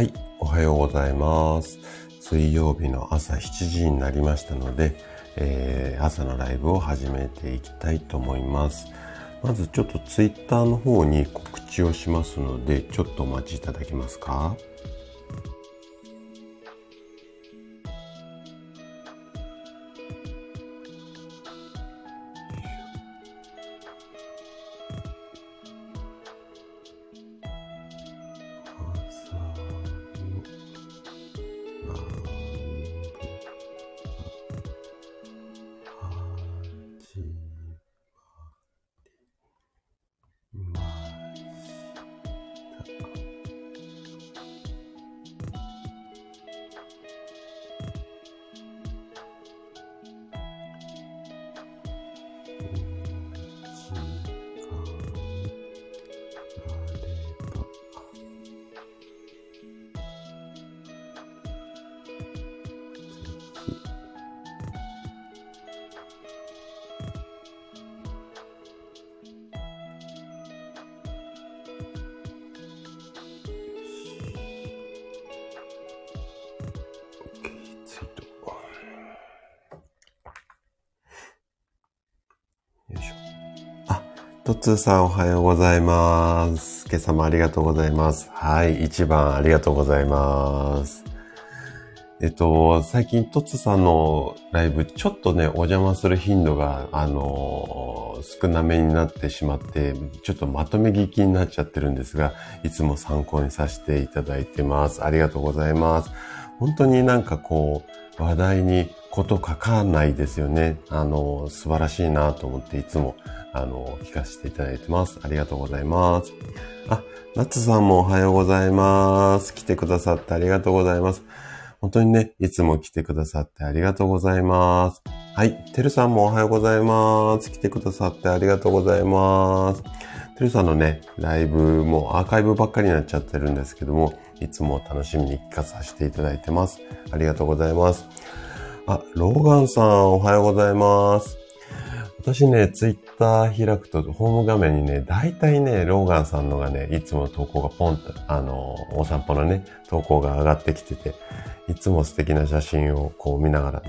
はい、おはようございます。水曜日の朝7時になりましたので、えー朝のライブを始めていきたいと思います。まずちょっとツイッターの方に告知をしますので、ちょっとお待ちいただけますか？トッツーさんおはようございます。今朝もありがとうございます。はい、一番ありがとうございます。えっと、最近トッツさんのライブ、ちょっとね、お邪魔する頻度が、あのー少なめになってしまって、ちょっとまとめ聞きになっちゃってるんですが、いつも参考にさせていただいてます。ありがとうございます。本当になんかこう、話題にこと書かないですよね。あの、素晴らしいなと思っていつも、あの、聞かせていただいてます。ありがとうございます。あ、ナッツさんもおはようございます。来てくださってありがとうございます。本当にね、いつも来てくださってありがとうございます。はい、てるさんもおはようございます。来てくださってありがとうございます。てるさんのね、ライブもアーカイブばっかりになっちゃってるんですけども、いつも楽しみに聞かさせていただいてます。ありがとうございます。あ、ローガンさんおはようございます。私ね、ツイッター開くと、ホーム画面にね、大体ね、ローガンさんのがね、いつも投稿がポンと、あの、お散歩のね、投稿が上がってきてて、いつも素敵な写真をこう見ながら、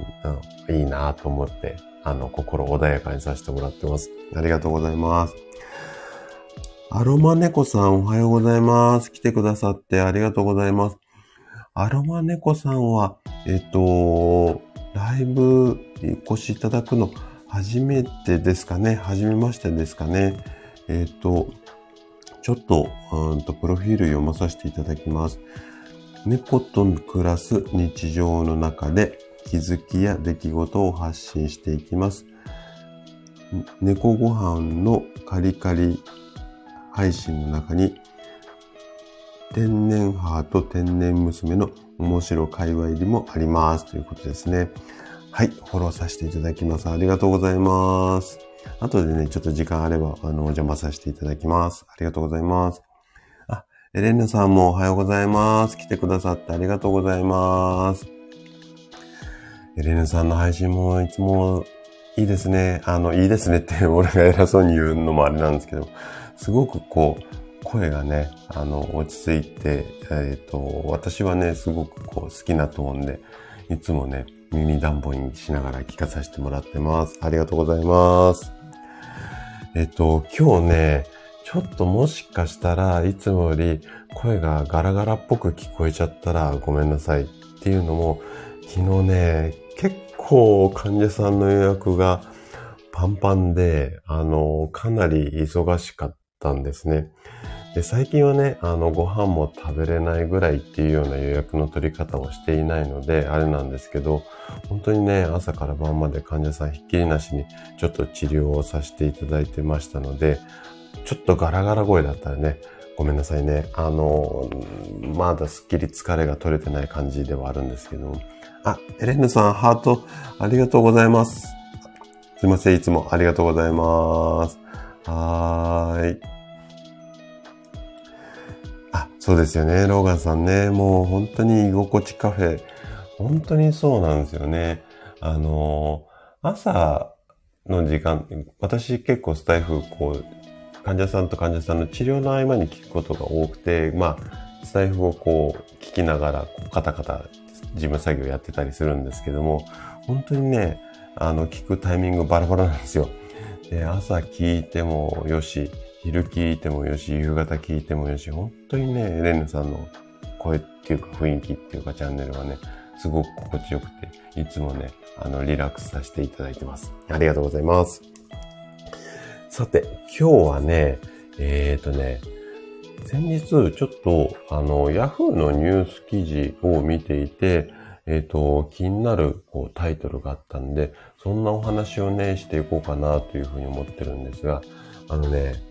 うん、いいなと思って、あの、心穏やかにさせてもらってます。ありがとうございます。アロマネコさんおはようございます。来てくださってありがとうございます。アロマネコさんは、えっと、ライブお越しいただくの初めてですかね初めましてですかねえっと、ちょっと、うんと、プロフィール読まさせていただきます。猫と暮らす日常の中で気づきや出来事を発信していきます。猫ご飯のカリカリ配信の中に天然母と天然娘の面白会話入りもありますということですね。はい、フォローさせていただきます。ありがとうございます。後でね、ちょっと時間あれば、あの、お邪魔させていただきます。ありがとうございます。あ、エレンヌさんもおはようございます。来てくださってありがとうございます。エレンヌさんの配信もいつもいいですね。あの、いいですねって 俺が偉そうに言うのもあれなんですけど、すごくこう、声がね、あの、落ち着いて、えっ、と、私はね、すごくこう、好きなトーンで、いつもね、耳暖房にしながら聞かさせてもらってます。ありがとうございます。えっ、と、今日ね、ちょっともしかしたらいつもより声がガラガラっぽく聞こえちゃったらごめんなさいっていうのも、昨日ね、結構患者さんの予約がパンパンで、あの、かなり忙しかったんですね。で、最近はね、あの、ご飯も食べれないぐらいっていうような予約の取り方をしていないので、あれなんですけど、本当にね、朝から晩まで患者さんひっきりなしにちょっと治療をさせていただいてましたので、ちょっとガラガラ声だったらね、ごめんなさいね。あの、まだすっきり疲れが取れてない感じではあるんですけど。あ、エレンヌさん、ハート、ありがとうございます。すいません、いつもありがとうございます。はーい。そうですよね、ローガンさんね。もう本当に居心地カフェ。本当にそうなんですよね。あの、朝の時間、私結構スタイフ、こう、患者さんと患者さんの治療の合間に聞くことが多くて、まあ、スタイフをこう聞きながら、こうカタカタ事務作業やってたりするんですけども、本当にね、あの、聞くタイミングバラバラなんですよ。で、朝聞いてもよし、昼聞いてもよし、夕方聞いてもよし、本当にね、エレンヌさんの声っていうか雰囲気っていうかチャンネルはね、すごく心地よくて、いつもね、あの、リラックスさせていただいてます。ありがとうございます。さて、今日はね、えっ、ー、とね、先日ちょっと、あの、ヤフーのニュース記事を見ていて、えっ、ー、と、気になるこうタイトルがあったんで、そんなお話をね、していこうかなというふうに思ってるんですが、あのね、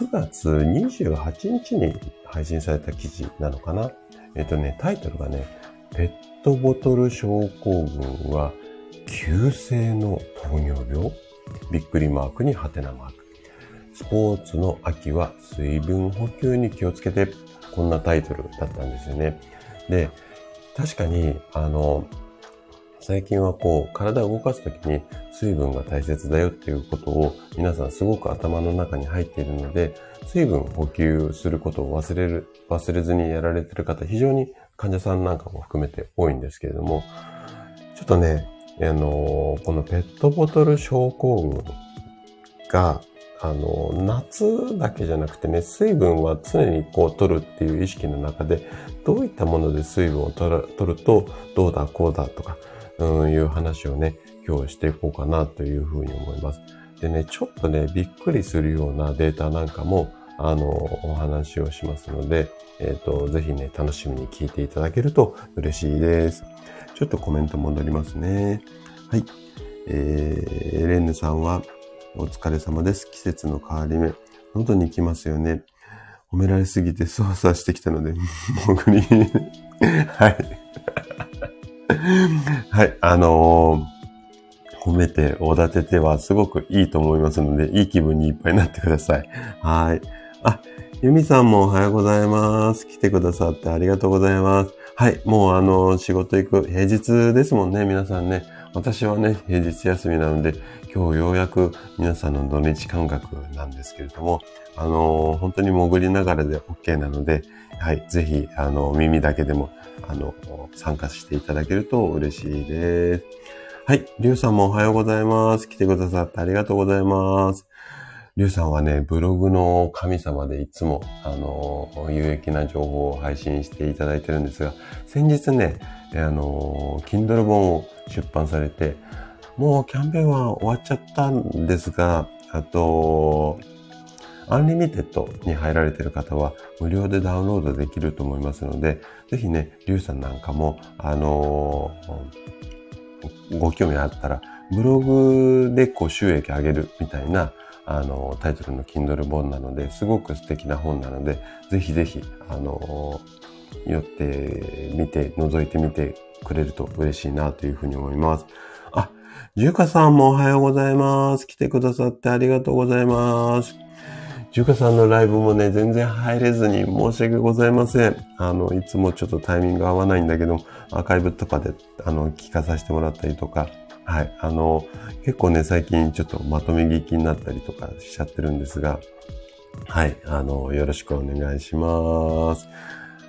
9月28日に配信された記事なのかな？えっ、とね、タイトルがね、ペットボトル症候群は急性の糖尿病？びっくりマークにハテナマーク。スポーツの秋は水分補給に気をつけて、こんなタイトルだったんですよね。で、確かに、あの、最近はこう、体を動かすときに水分が大切だよっていうことを皆さんすごく頭の中に入っているので、水分補給することを忘れる、忘れずにやられてる方、非常に患者さんなんかも含めて多いんですけれども、ちょっとね、あの、このペットボトル症候群があの、夏だけじゃなくてね、水分は常にこう取るっていう意識の中で、どういったもので水分を取る取ると、どうだこうだとか、うんいう話をね、今日していこうかなというふうに思います。でね、ちょっとね、びっくりするようなデータなんかも、あの、お話をしますので、えっ、ー、と、ぜひね、楽しみに聞いていただけると嬉しいです。ちょっとコメント戻りますね。はい。えー、エレンヌさんは、お疲れ様です。季節の変わり目。喉に来ますよね。褒められすぎて操作してきたので、潜り はい。はい、あのー、褒めて、おだててはすごくいいと思いますので、いい気分にいっぱいになってください。はい。あ、ゆみさんもおはようございます。来てくださってありがとうございます。はい。もうあの、仕事行く、平日ですもんね、皆さんね。私はね、平日休みなので、今日ようやく皆さんの土日感覚なんですけれども、あのー、本当に潜りながらで OK なので、はい、ぜひ、あの、耳だけでも、あの、参加していただけると嬉しいです。はい、りゅうさんもおはようございます。来てくださってありがとうございます。りゅうさんはね、ブログの神様でいつも、あの、有益な情報を配信していただいてるんですが、先日ね、あの、Kindle 本を出版されて、もうキャンペーンは終わっちゃったんですが、あと、 Unlimited に入られている方は無料でダウンロードできると思いますので、ぜひね、リュウさんなんかも、あのー、ご興味あったら、ブログでこう収益上げるみたいな、あのー、タイトルの Kindle 本なので、すごく素敵な本なので、ぜひぜひ、あのー、寄ってみて、覗いてみてくれると嬉しいなというふうに思います。あ、ゆかさんもおはようございます。来てくださってありがとうございます。ゆかさんのライブもね、全然入れずに申し訳ございません。あの、いつもちょっとタイミング合わないんだけど、アーカイブとかで、あの、聞かさせてもらったりとか、はい、あの、結構ね、最近ちょっとまとめ聞きになったりとかしちゃってるんですが、はい、あの、よろしくお願いします。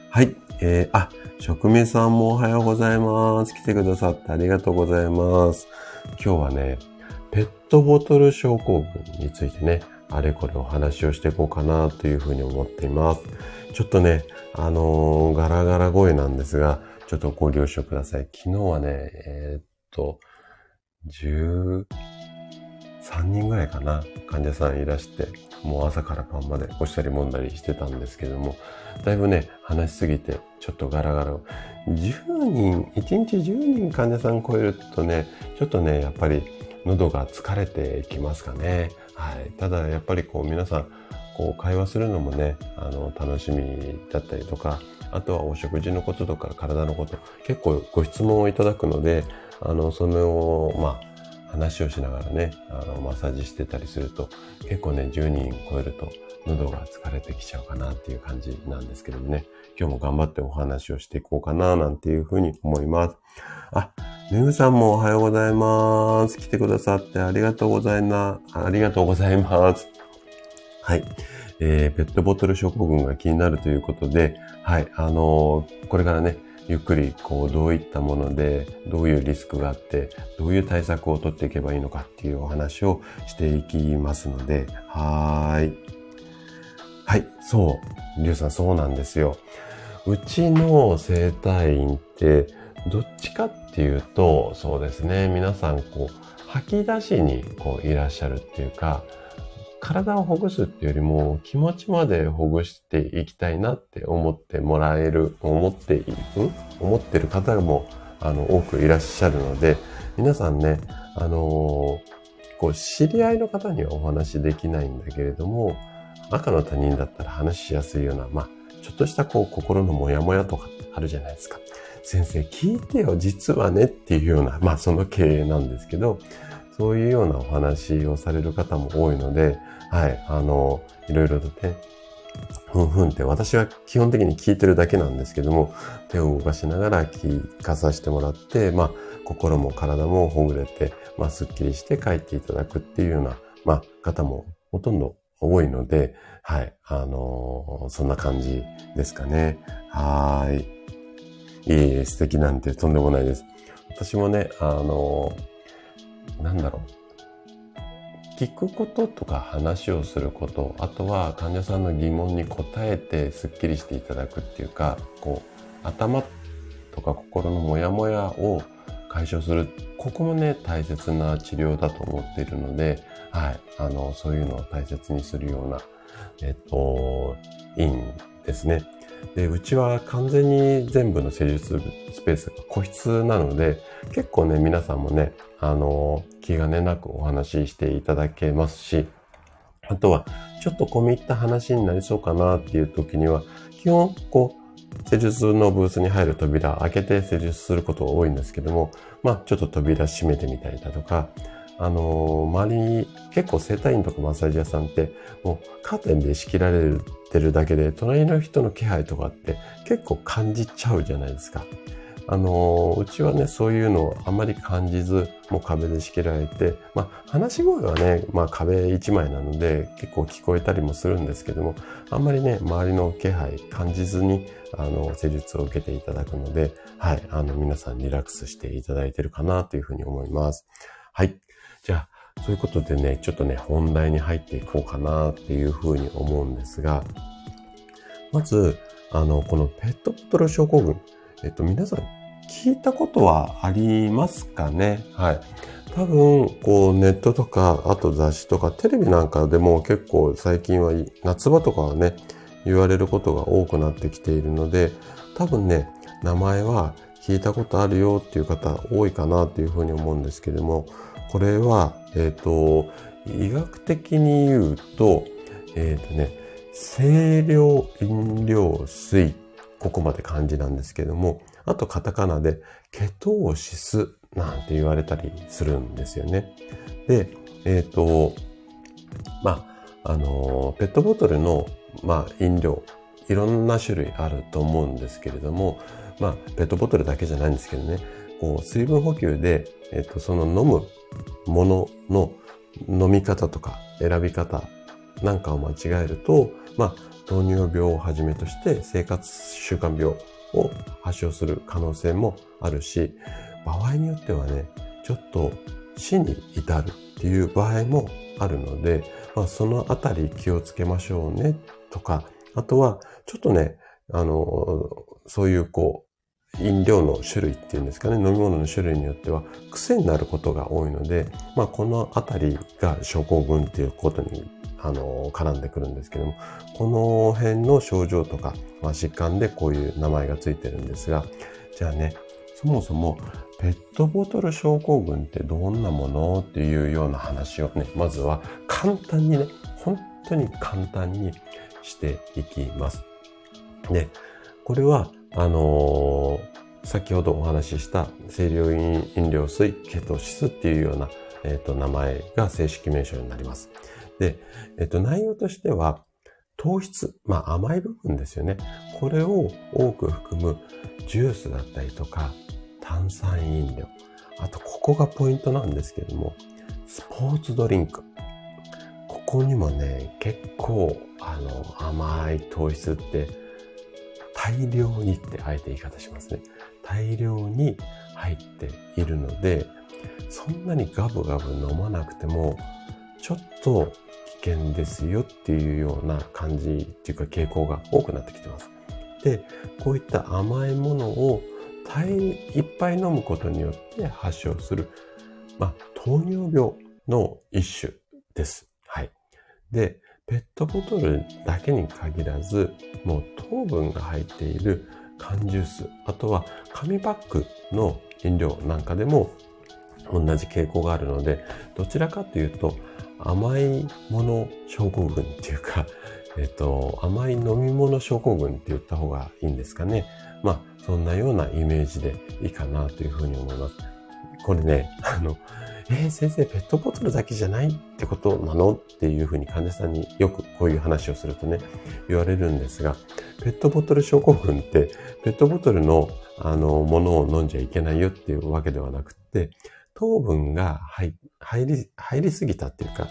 はい、えー、あ、職名さんもおはようございます。来てくださってありがとうございます。今日はね、ペットボトル症候群についてね、あれこれお話をしていこうかなというふうに思っています。ちょっとね、あのー、ガラガラ声なんですが、ちょっとご了承ください。昨日はね、えー、っと、13人ぐらいかな、患者さんいらして、もう朝から晩まで押したり揉んだりしてたんですけども、だいぶね、話しすぎて、ちょっとガラガラ。10人、1日10人患者さん超えるとね、ちょっとね、やっぱり喉が疲れてきますかね。はい。ただ、やっぱりこう皆さん、こう会話するのもね、あの、楽しみだったりとか、あとはお食事のこととか体のこと、結構ご質問をいただくので、あの、それを、まあ、話をしながらね、あの、マッサージしてたりすると、結構ね、10人超えると、喉が疲れてきちゃうかなっていう感じなんですけどもね、今日も頑張ってお話をしていこうかな、なんていうふうに思います。あ、めぐさんもおはようございます。来てくださってありがとうございな、ありがとうございます。はい。えー、ペットボトル症候群が気になるということで、はい、あのー、これからね、ゆっくり、こう、どういったもので、どういうリスクがあって、どういう対策を取っていけばいいのかっていうお話をしていきますので、はーい。はい、そう。りゅうさん、そうなんですよ。うちの生体院って、どっちかっていうと、そうですね、皆さん、こう、吐き出しに、こう、いらっしゃるっていうか、体をほぐすっていうよりも気持ちまでほぐしていきたいなって思ってもらえる、思っている、思ってる方もあの多くいらっしゃるので、皆さんね、あのー、こう知り合いの方にはお話できないんだけれども、赤の他人だったら話しやすいような、まあ、ちょっとしたこう心のモヤモヤとかあるじゃないですか。先生聞いてよ、実はねっていうような、まあその経営なんですけど、そういうようなお話をされる方も多いので、はい、あの、いろいろとね、ふんふんって私は基本的に聞いてるだけなんですけども、手を動かしながら聞かさせてもらって、まあ、心も体もほぐれて、まあ、すっきりして帰っていただくっていうような、まあ、方もほとんど多いので、はい、あのー、そんな感じですかね。はい。えい、素敵なんてとんでもないです。私もね、あのなんだろう。聞くこととか話をすること、あとは患者さんの疑問に答えてスッキリしていただくっていうか、こう、頭とか心のモヤモヤを解消する。ここもね、大切な治療だと思っているので、はい。あの、そういうのを大切にするような、えっと、いいんですね。で、うちは完全に全部の施術スペースが個室なので、結構ね、皆さんもね、あの、気兼ねなくお話ししていただけますし、あとは、ちょっと込み入った話になりそうかなっていう時には、基本、こう、施術のブースに入る扉開けて施術することが多いんですけども、まあ、ちょっと扉閉めてみたりだとか、あの、周りに結構整体院とかマッサージ屋さんってもうカーテンで仕切られてるだけで隣の人の気配とかって結構感じちゃうじゃないですか。あの、うちはね、そういうのをあまり感じず、もう壁で仕切られて、まあ、話し声はね、まあ、壁一枚なので、結構聞こえたりもするんですけども、あんまりね、周りの気配感じずに、あの、施術を受けていただくので、はい、あの、皆さんリラックスしていただいてるかなというふうに思います。はい。じゃあ、そういうことでね、ちょっとね、本題に入っていこうかなっていうふうに思うんですが、まず、あの、このペットボトル症候群、えっと、皆さん聞いたことはありますかね？はい。多分、こう、ネットとか、あと雑誌とか、テレビなんかでも結構最近は夏場とかはね、言われることが多くなってきているので、多分ね、名前は聞いたことあるよっていう方多いかなっていうふうに思うんですけれども、これは、えっ、ー、と、医学的に言うと、えっ、ー、とね、清涼飲料水、ここまで漢字なんですけども、あとカタカナでケトーシスなんて言われたりするんですよね。で、えっ、ー、と、まあ、あの、ペットボトルの、まあ、飲料、いろんな種類あると思うんですけれども、まあ、ペットボトルだけじゃないんですけどね、こう、水分補給で、えっ、ー、と、その飲むものの飲み方とか選び方なんかを間違えると、まあ、糖尿病をはじめとして生活習慣病を発症する可能性もあるし、場合によってはね、ちょっと死に至るっていう場合もあるので、まあ、そのあたり気をつけましょうねとか、あとはちょっとね、あの、そういうこう、飲料の種類っていうんですかね、飲み物の種類によっては癖になることが多いので、まあこのあたりが症候群っていうことにあの、絡んでくるんですけども、この辺の症状とか、まあ、疾患でこういう名前がついてるんですが、じゃあね、そもそもペットボトル症候群ってどんなものっていうような話をね、まずは簡単にね、本当に簡単にしていきます。で、これは、あのー、先ほどお話しした清涼飲料水ケトシスっていうような、えっ、ー、と、名前が正式名称になります。で、えっと、内容としては、糖質、まあ甘い部分ですよね。これを多く含むジュースだったりとか、炭酸飲料。あと、ここがポイントなんですけども、スポーツドリンク。ここにもね、結構、あの、甘い糖質って大量にってあえて言い方しますね。大量に入っているので、そんなにガブガブ飲まなくても、ちょっと危険ですよっていうような感じっていうか傾向が多くなってきてます。で、こういった甘いものを大いっぱい飲むことによって発症する、まあ、糖尿病の一種です。はい。で、ペットボトルだけに限らず、もう糖分が入っている缶ジュース、あとは紙パックの飲料なんかでも同じ傾向があるので、どちらかというと甘いもの症候群っていうか、えっと、甘い飲み物症候群って言った方がいいんですかね。まあ、そんなようなイメージでいいかなというふうに思います。これね、あの、えー、先生、ペットボトルだけじゃないってことなの？っていうふうに患者さんによくこういう話をするとね、言われるんですが、ペットボトル症候群って、ペットボトルの、あの、ものを飲んじゃいけないよっていうわけではなくって、糖分が入り、入りすぎたっていうか、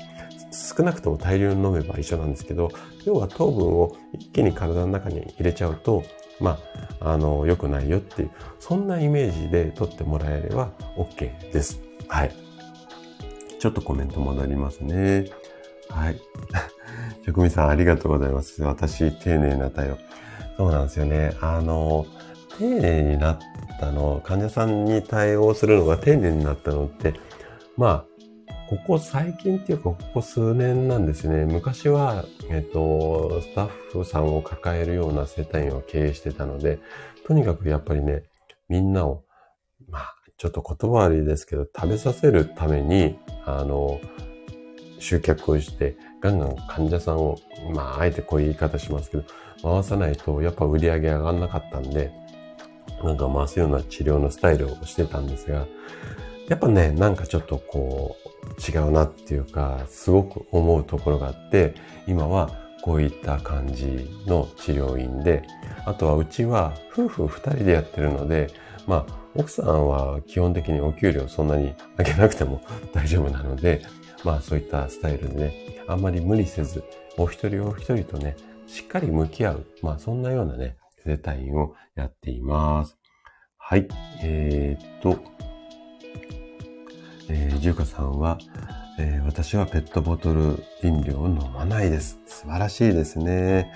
少なくとも大量に飲めば一緒なんですけど、要は糖分を一気に体の中に入れちゃうと、まあ、あの、良くないよっていう、そんなイメージで取ってもらえれば OK です。はい。ちょっとコメント戻りますね。はい。職人さんありがとうございます。私、丁寧な対応。そうなんですよね。あの、丁寧になったの、患者さんに対応するのが丁寧になったのって、まあ、ここ最近っていうか、ここ数年なんですね。昔は、えっと、スタッフさんを抱えるような世帯を経営してたので、とにかくやっぱりね、みんなを、ちょっと言葉悪いですけど、食べさせるために、あの、集客をして、ガンガン患者さんを、まあ、あえてこういう言い方しますけど、回さないと、やっぱ売り上げ上がんなかったんで、なんか回すような治療のスタイルをしてたんですが、やっぱね、なんかちょっとこう、違うなっていうか、すごく思うところがあって、今はこういった感じの治療院で、あとはうちは夫婦二人でやってるので、まあ、奥さんは基本的にお給料そんなに上げなくても 大丈夫なので、まあそういったスタイルでね、あんまり無理せず、お一人お一人とね、しっかり向き合う、まあそんなようなね、生態院をやっています。はい。えー、っと、えー、じゅうかさんは、えー、私はペットボトル飲料を飲まないです。素晴らしいですね。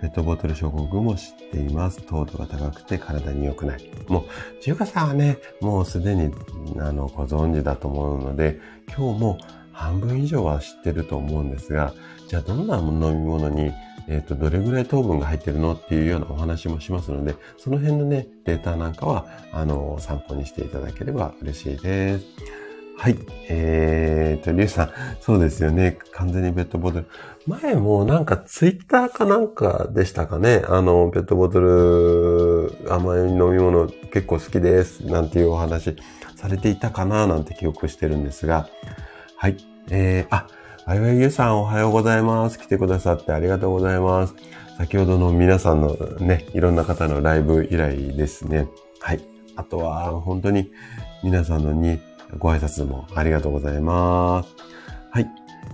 ペットボトル症候群も知っています。糖度が高くて体に良くない。もう、中華さんはね、もうすでに、あの、ご存知だと思うので、今日も半分以上は知ってると思うんですが、じゃあどんな飲み物に、えっ、ー、と、どれぐらい糖分が入ってるのっていうようなお話もしますので、その辺のね、データなんかは、あの、参考にしていただければ嬉しいです。はい。えーと、リュウさん、そうですよね。完全にペットボトル。前もなんかツイッターかなんかでしたかね。あの、ペットボトル、甘い飲み物結構好きです。なんていうお話されていたかななんて記憶してるんですが。はい。えー、あ、あいわいゆさんおはようございます。来てくださってありがとうございます。先ほどの皆さんのね、いろんな方のライブ以来ですね。はい。あとは、本当に皆さんのにご挨拶もありがとうございます。はい。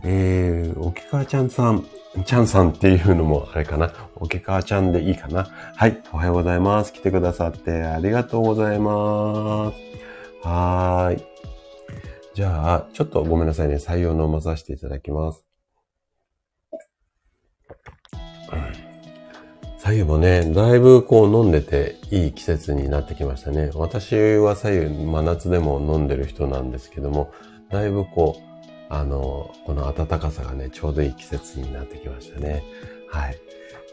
えー、沖川ちゃんさん、ちゃんさんっていうのもあれかな。沖川ちゃんでいいかな。はい。おはようございます。来てくださってありがとうございます。はーい。じゃあ、ちょっとごめんなさいね。採用のまさせていただきます。左右もね、だいぶこう飲んでていい季節になってきましたね。私は左右真夏でも飲んでる人なんですけども、だいぶこう、あの、この暖かさがね、ちょうどいい季節になってきましたね。はい。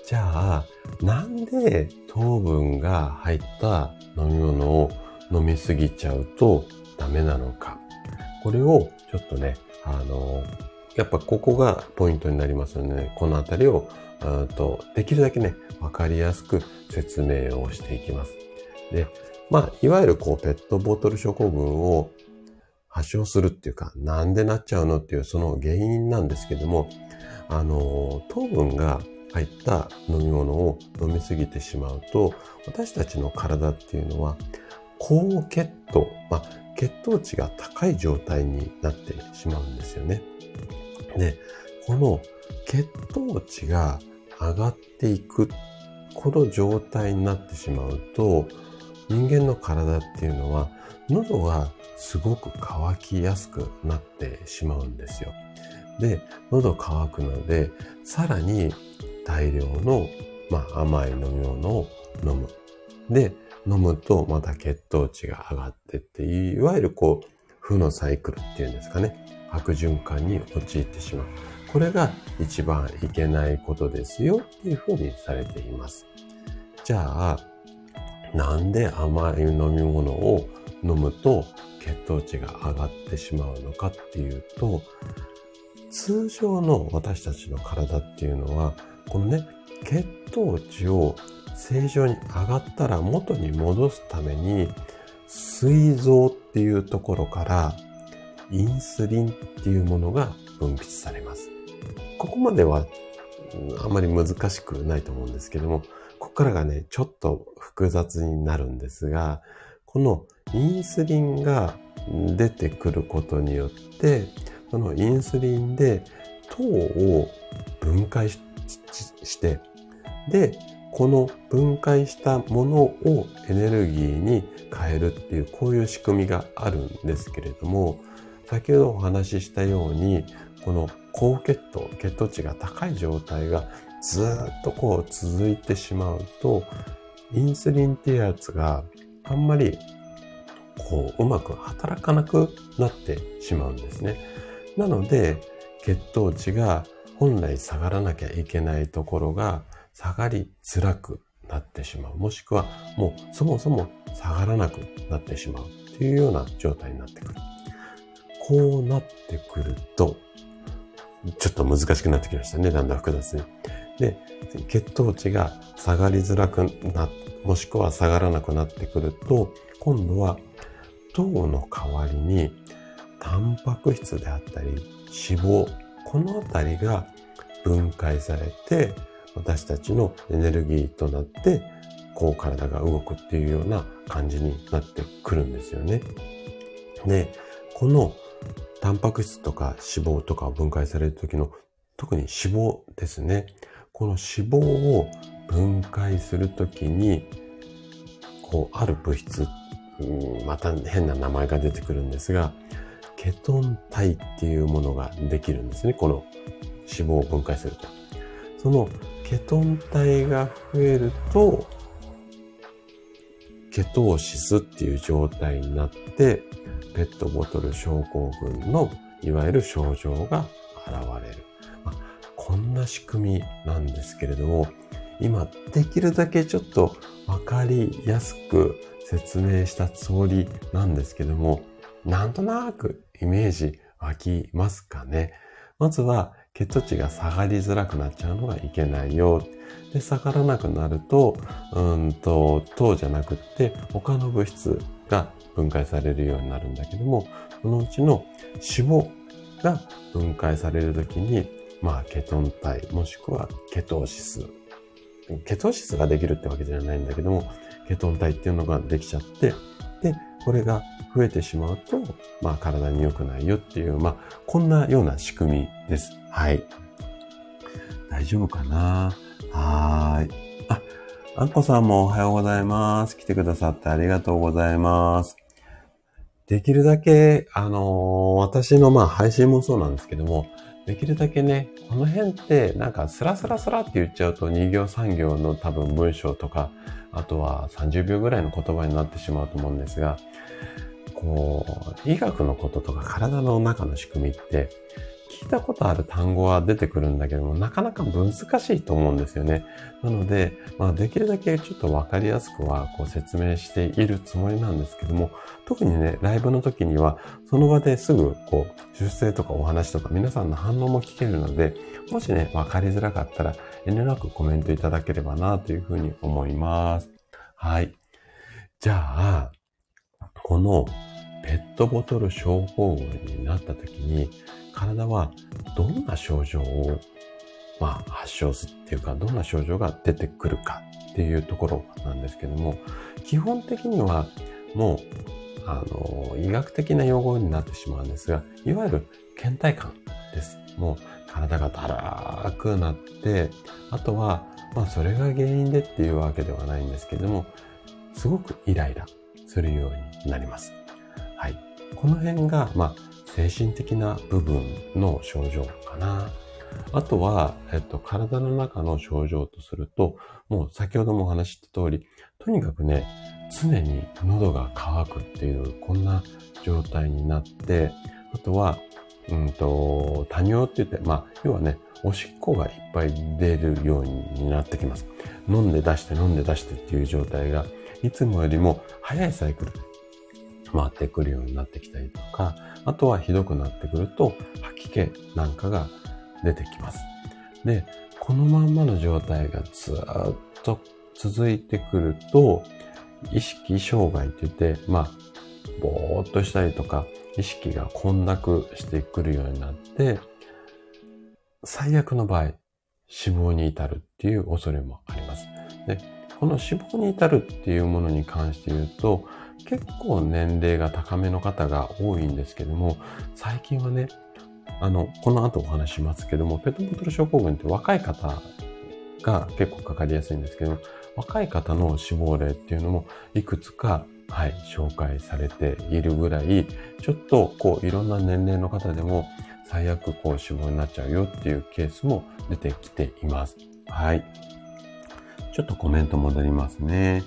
じゃあ、なんで糖分が入った飲み物を飲みすぎちゃうとダメなのか。これをちょっとね、あの、やっぱここがポイントになりますので、ね、このあたりをとできるだけね、わかりやすく説明をしていきます。で、まあ、いわゆるこう、ペットボトル症候群を発症するっていうか、なんでなっちゃうのっていうその原因なんですけども、あの、糖分が入った飲み物を飲みすぎてしまうと、私たちの体っていうのは、高血糖、まあ、血糖値が高い状態になってしまうんですよね。で、この血糖値が上がっていく、この状態になってしまうと、人間の体っていうのは、喉がすごく渇きやすくなってしまうんですよ。で、喉乾くので、さらに大量の、まあ、甘い飲み物を飲む。で、飲むとまた血糖値が上がってっていわゆるこう、負のサイクルっていうんですかね。悪循環に陥ってしまう。これが一番いけないことですよっていうふうにされています。じゃあ、なんで甘い飲み物を飲むと血糖値が上がってしまうのかっていうと、通常の私たちの体っていうのは、このね、血糖値を正常に上がったら元に戻すために、膵臓っていうところからインスリンっていうものが分泌されます。ここまではあんまり難しくないと思うんですけども、ここからがね、ちょっと複雑になるんですが、このインスリンが出てくることによって、そのインスリンで糖を分解して、で、この分解したものをエネルギーに変えるっていう、こういう仕組みがあるんですけれども、先ほどお話ししたように、この高血糖、血糖値が高い状態がずっとこう続いてしまうと、インスリンってやつがあんまりこううまく働かなくなってしまうんですね。なので、血糖値が本来下がらなきゃいけないところが下がりづらくなってしまう。もしくはもうそもそも下がらなくなってしまうっていうような状態になってくる。こうなってくると、ちょっと難しくなってきましたね。だんだん複雑に。で、血糖値が下がりづらくな、もしくは下がらなくなってくると、今度は糖の代わりに、タンパク質であったり、脂肪、このあたりが分解されて、私たちのエネルギーとなって、こう体が動くっていうような感じになってくるんですよね。で、このタンパク質とか脂肪とか分解される時の特に脂肪ですね。この脂肪を分解するときに、こう、ある物質、また変な名前が出てくるんですが、ケトン体っていうものができるんですね。この脂肪を分解すると。そのケトン体が増えると、ケトーシスっていう状態になって、ペットボトル症候群のいわゆる症状が現れる。まあ、こんな仕組みなんですけれども、今できるだけちょっとわかりやすく説明したつもりなんですけども、なんとなくイメージ湧きますかね。まずは血糖値が下がりづらくなっちゃうのがいけないよ。で、下がらなくなると、うんと、糖じゃなくって他の物質が分解されるようになるんだけども、そのうちの脂肪が分解されるときに、まあ、ケトン体、もしくはケトーシス。ケトーシスができるってわけじゃないんだけども、ケトン体っていうのができちゃって、で、これが増えてしまうと、まあ、体に良くないよっていう、まあ、こんなような仕組みです。はい。大丈夫かな？はーい。あ、あんこさんもおはようございます。来てくださってありがとうございます。できるだけ、あのー、私のまあ配信もそうなんですけども、できるだけね、この辺ってなんかスラスラスラって言っちゃうと2行3行の多分文章とか、あとは30秒ぐらいの言葉になってしまうと思うんですが、こう、医学のこととか体の中の仕組みって、聞いたことある単語は出てくるんだけども、なかなか難しいと思うんですよね。なので、まあ、できるだけちょっとわかりやすくはこう説明しているつもりなんですけども、特にね、ライブの時には、その場ですぐこう、出世とかお話とか皆さんの反応も聞けるので、もしね、わかりづらかったら遠慮なくコメントいただければなというふうに思います。はい。じゃあ、このペットボトル症候群になった時に、体はどんな症状を、まあ、発症するっていうか、どんな症状が出てくるかっていうところなんですけども、基本的にはもう、あの、医学的な用語になってしまうんですが、いわゆる倦怠感です。もう体がだらーくなって、あとは、まあそれが原因でっていうわけではないんですけども、すごくイライラするようになります。はい。この辺が、まあ、精神的な部分の症状かな。あとは、えっと、体の中の症状とすると、もう先ほどもお話しした通り、とにかくね、常に喉が渇くっていう、こんな状態になって、あとは、うんと、多尿って言って、まあ、要はね、おしっこがいっぱい出るようになってきます。飲んで出して飲んで出してっていう状態が、いつもよりも早いサイクル、回ってくるようになってきたりとか、あとはひどくなってくると、吐き気なんかが出てきます。で、このまんまの状態がずっと続いてくると、意識障害って言って、まあ、ぼーっとしたりとか、意識が混濁してくるようになって、最悪の場合、死亡に至るっていう恐れもあります。で、この死亡に至るっていうものに関して言うと、結構年齢が高めの方が多いんですけども、最近はね、あの、この後お話しますけども、ペットボトル症候群って若い方が結構かかりやすいんですけど、若い方の死亡例っていうのもいくつか、はい、紹介されているぐらい、ちょっとこういろんな年齢の方でも最悪こう死亡になっちゃうよっていうケースも出てきています。はい。ちょっとコメント戻りますね。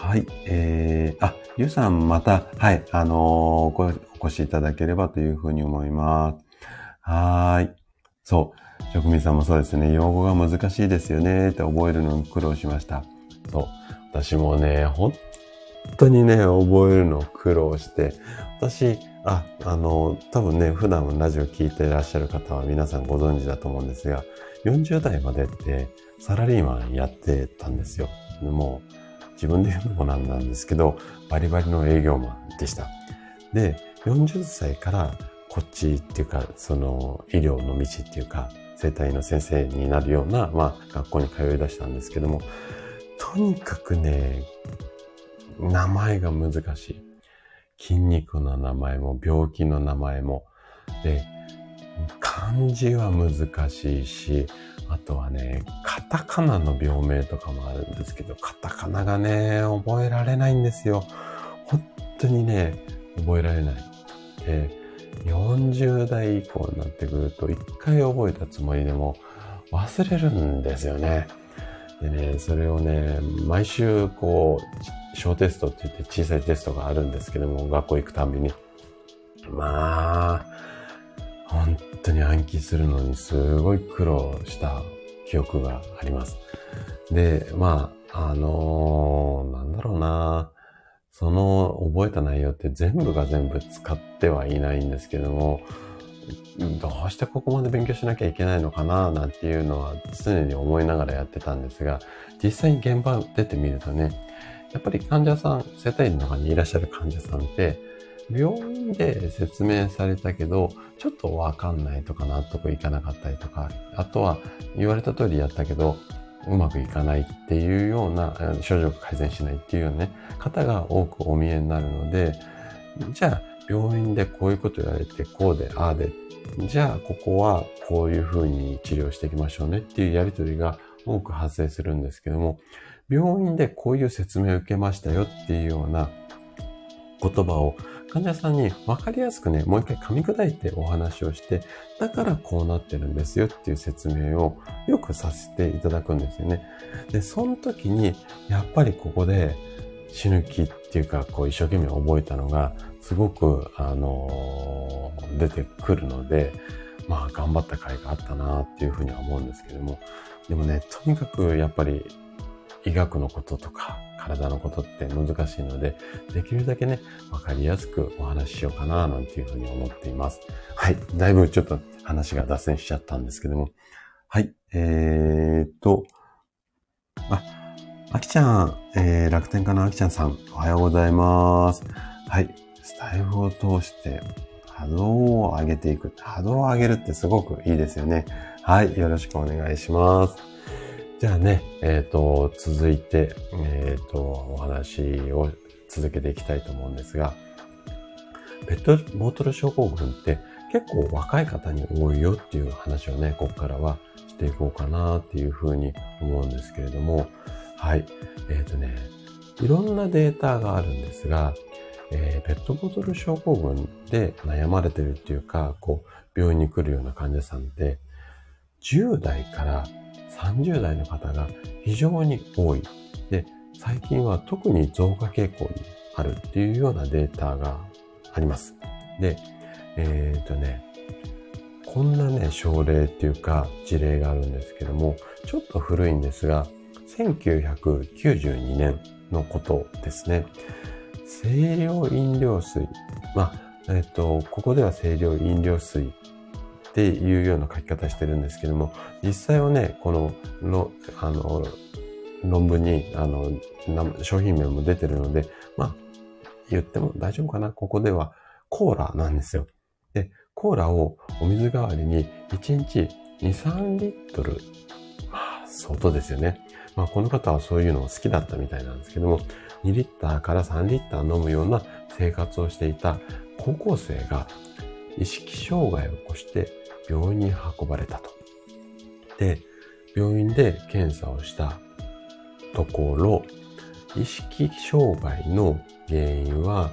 はい。えー、あ、ゆうさんまた、はい、あのー、お越しいただければというふうに思います。はい。そう。職人さんもそうですね。用語が難しいですよね。って覚えるのに苦労しました。そう。私もね、本当にね、覚えるの苦労して、私、あ、あの、多分ね、普段ラジオ聞いていらっしゃる方は皆さんご存知だと思うんですが、40代までってサラリーマンやってたんですよ。もう、自分で言うのもなんなんですけど、バリバリの営業マンでした。で、40歳からこっちっていうか、その医療の道っていうか、生体の先生になるような、まあ、学校に通い出したんですけども、とにかくね、名前が難しい。筋肉の名前も、病気の名前も。で、漢字は難しいし、あとはね、カタカナの病名とかもあるんですけど、カタカナがね、覚えられないんですよ。本当にね、覚えられない。で、40代以降になってくると、一回覚えたつもりでも忘れるんですよね。でね、それをね、毎週こう、小テストって言って小さいテストがあるんですけども、学校行くたびに。まあ、本当に暗記するのにすごい苦労した記憶があります。で、まあ、あのー、なんだろうな。その覚えた内容って全部が全部使ってはいないんですけども、どうしてここまで勉強しなきゃいけないのかななんていうのは常に思いながらやってたんですが、実際に現場出てみるとね、やっぱり患者さん、生体院の中にいらっしゃる患者さんって、病院で説明されたけど、ちょっとわかんないとか納得いかなかったりとか、あとは言われた通りやったけど、うまくいかないっていうような、症状が改善しないっていうようなね、方が多くお見えになるので、じゃあ病院でこういうこと言われて、こうで、ああで、じゃあここはこういうふうに治療していきましょうねっていうやりとりが多く発生するんですけども、病院でこういう説明を受けましたよっていうような言葉を患者さんに分かりやすくね、もう一回噛み砕いてお話をして、だからこうなってるんですよっていう説明をよくさせていただくんですよね。で、その時に、やっぱりここで死ぬ気っていうか、こう一生懸命覚えたのが、すごく、あのー、出てくるので、まあ頑張った甲斐があったなっていうふうには思うんですけども、でもね、とにかくやっぱり医学のこととか体のことって難しいので、できるだけね、わかりやすくお話ししようかななんていうふうに思っています。はい。だいぶちょっと話が脱線しちゃったんですけども。はい。えー、っと、あ、あきちゃん、えー、楽天家のあきちゃんさん、おはようございます。はい。スタイフを通して波動を上げていく。波動を上げるってすごくいいですよね。はい。よろしくお願いします。じゃあね、えっ、ー、と、続いて、えっ、ー、と、お話を続けていきたいと思うんですが、ペットボトル症候群って結構若い方に多いよっていう話をね、ここからはしていこうかなっていうふうに思うんですけれども、はい。えっ、ー、とね、いろんなデータがあるんですが、えー、ペットボトル症候群で悩まれてるっていうか、こう、病院に来るような患者さんって、10代から30代の方が非常に多い。で、最近は特に増加傾向にあるっていうようなデータがあります。で、えっ、ー、とね、こんなね、症例っていうか事例があるんですけども、ちょっと古いんですが、1992年のことですね。清涼飲料水。まあ、えっ、ー、と、ここでは清涼飲料水っていうような書き方してるんですけども、実際はね、この、の、あの、論文に、あの、商品名も出てるので、まあ、言っても大丈夫かなここではコーラなんですよ。で、コーラをお水代わりに1日2、3リットル。まあ、相当ですよね。まあ、この方はそういうのを好きだったみたいなんですけども、2リッターから3リッター飲むような生活をしていた高校生が意識障害を起こして病院に運ばれたと。で、病院で検査をしたところ、意識障害の原因は、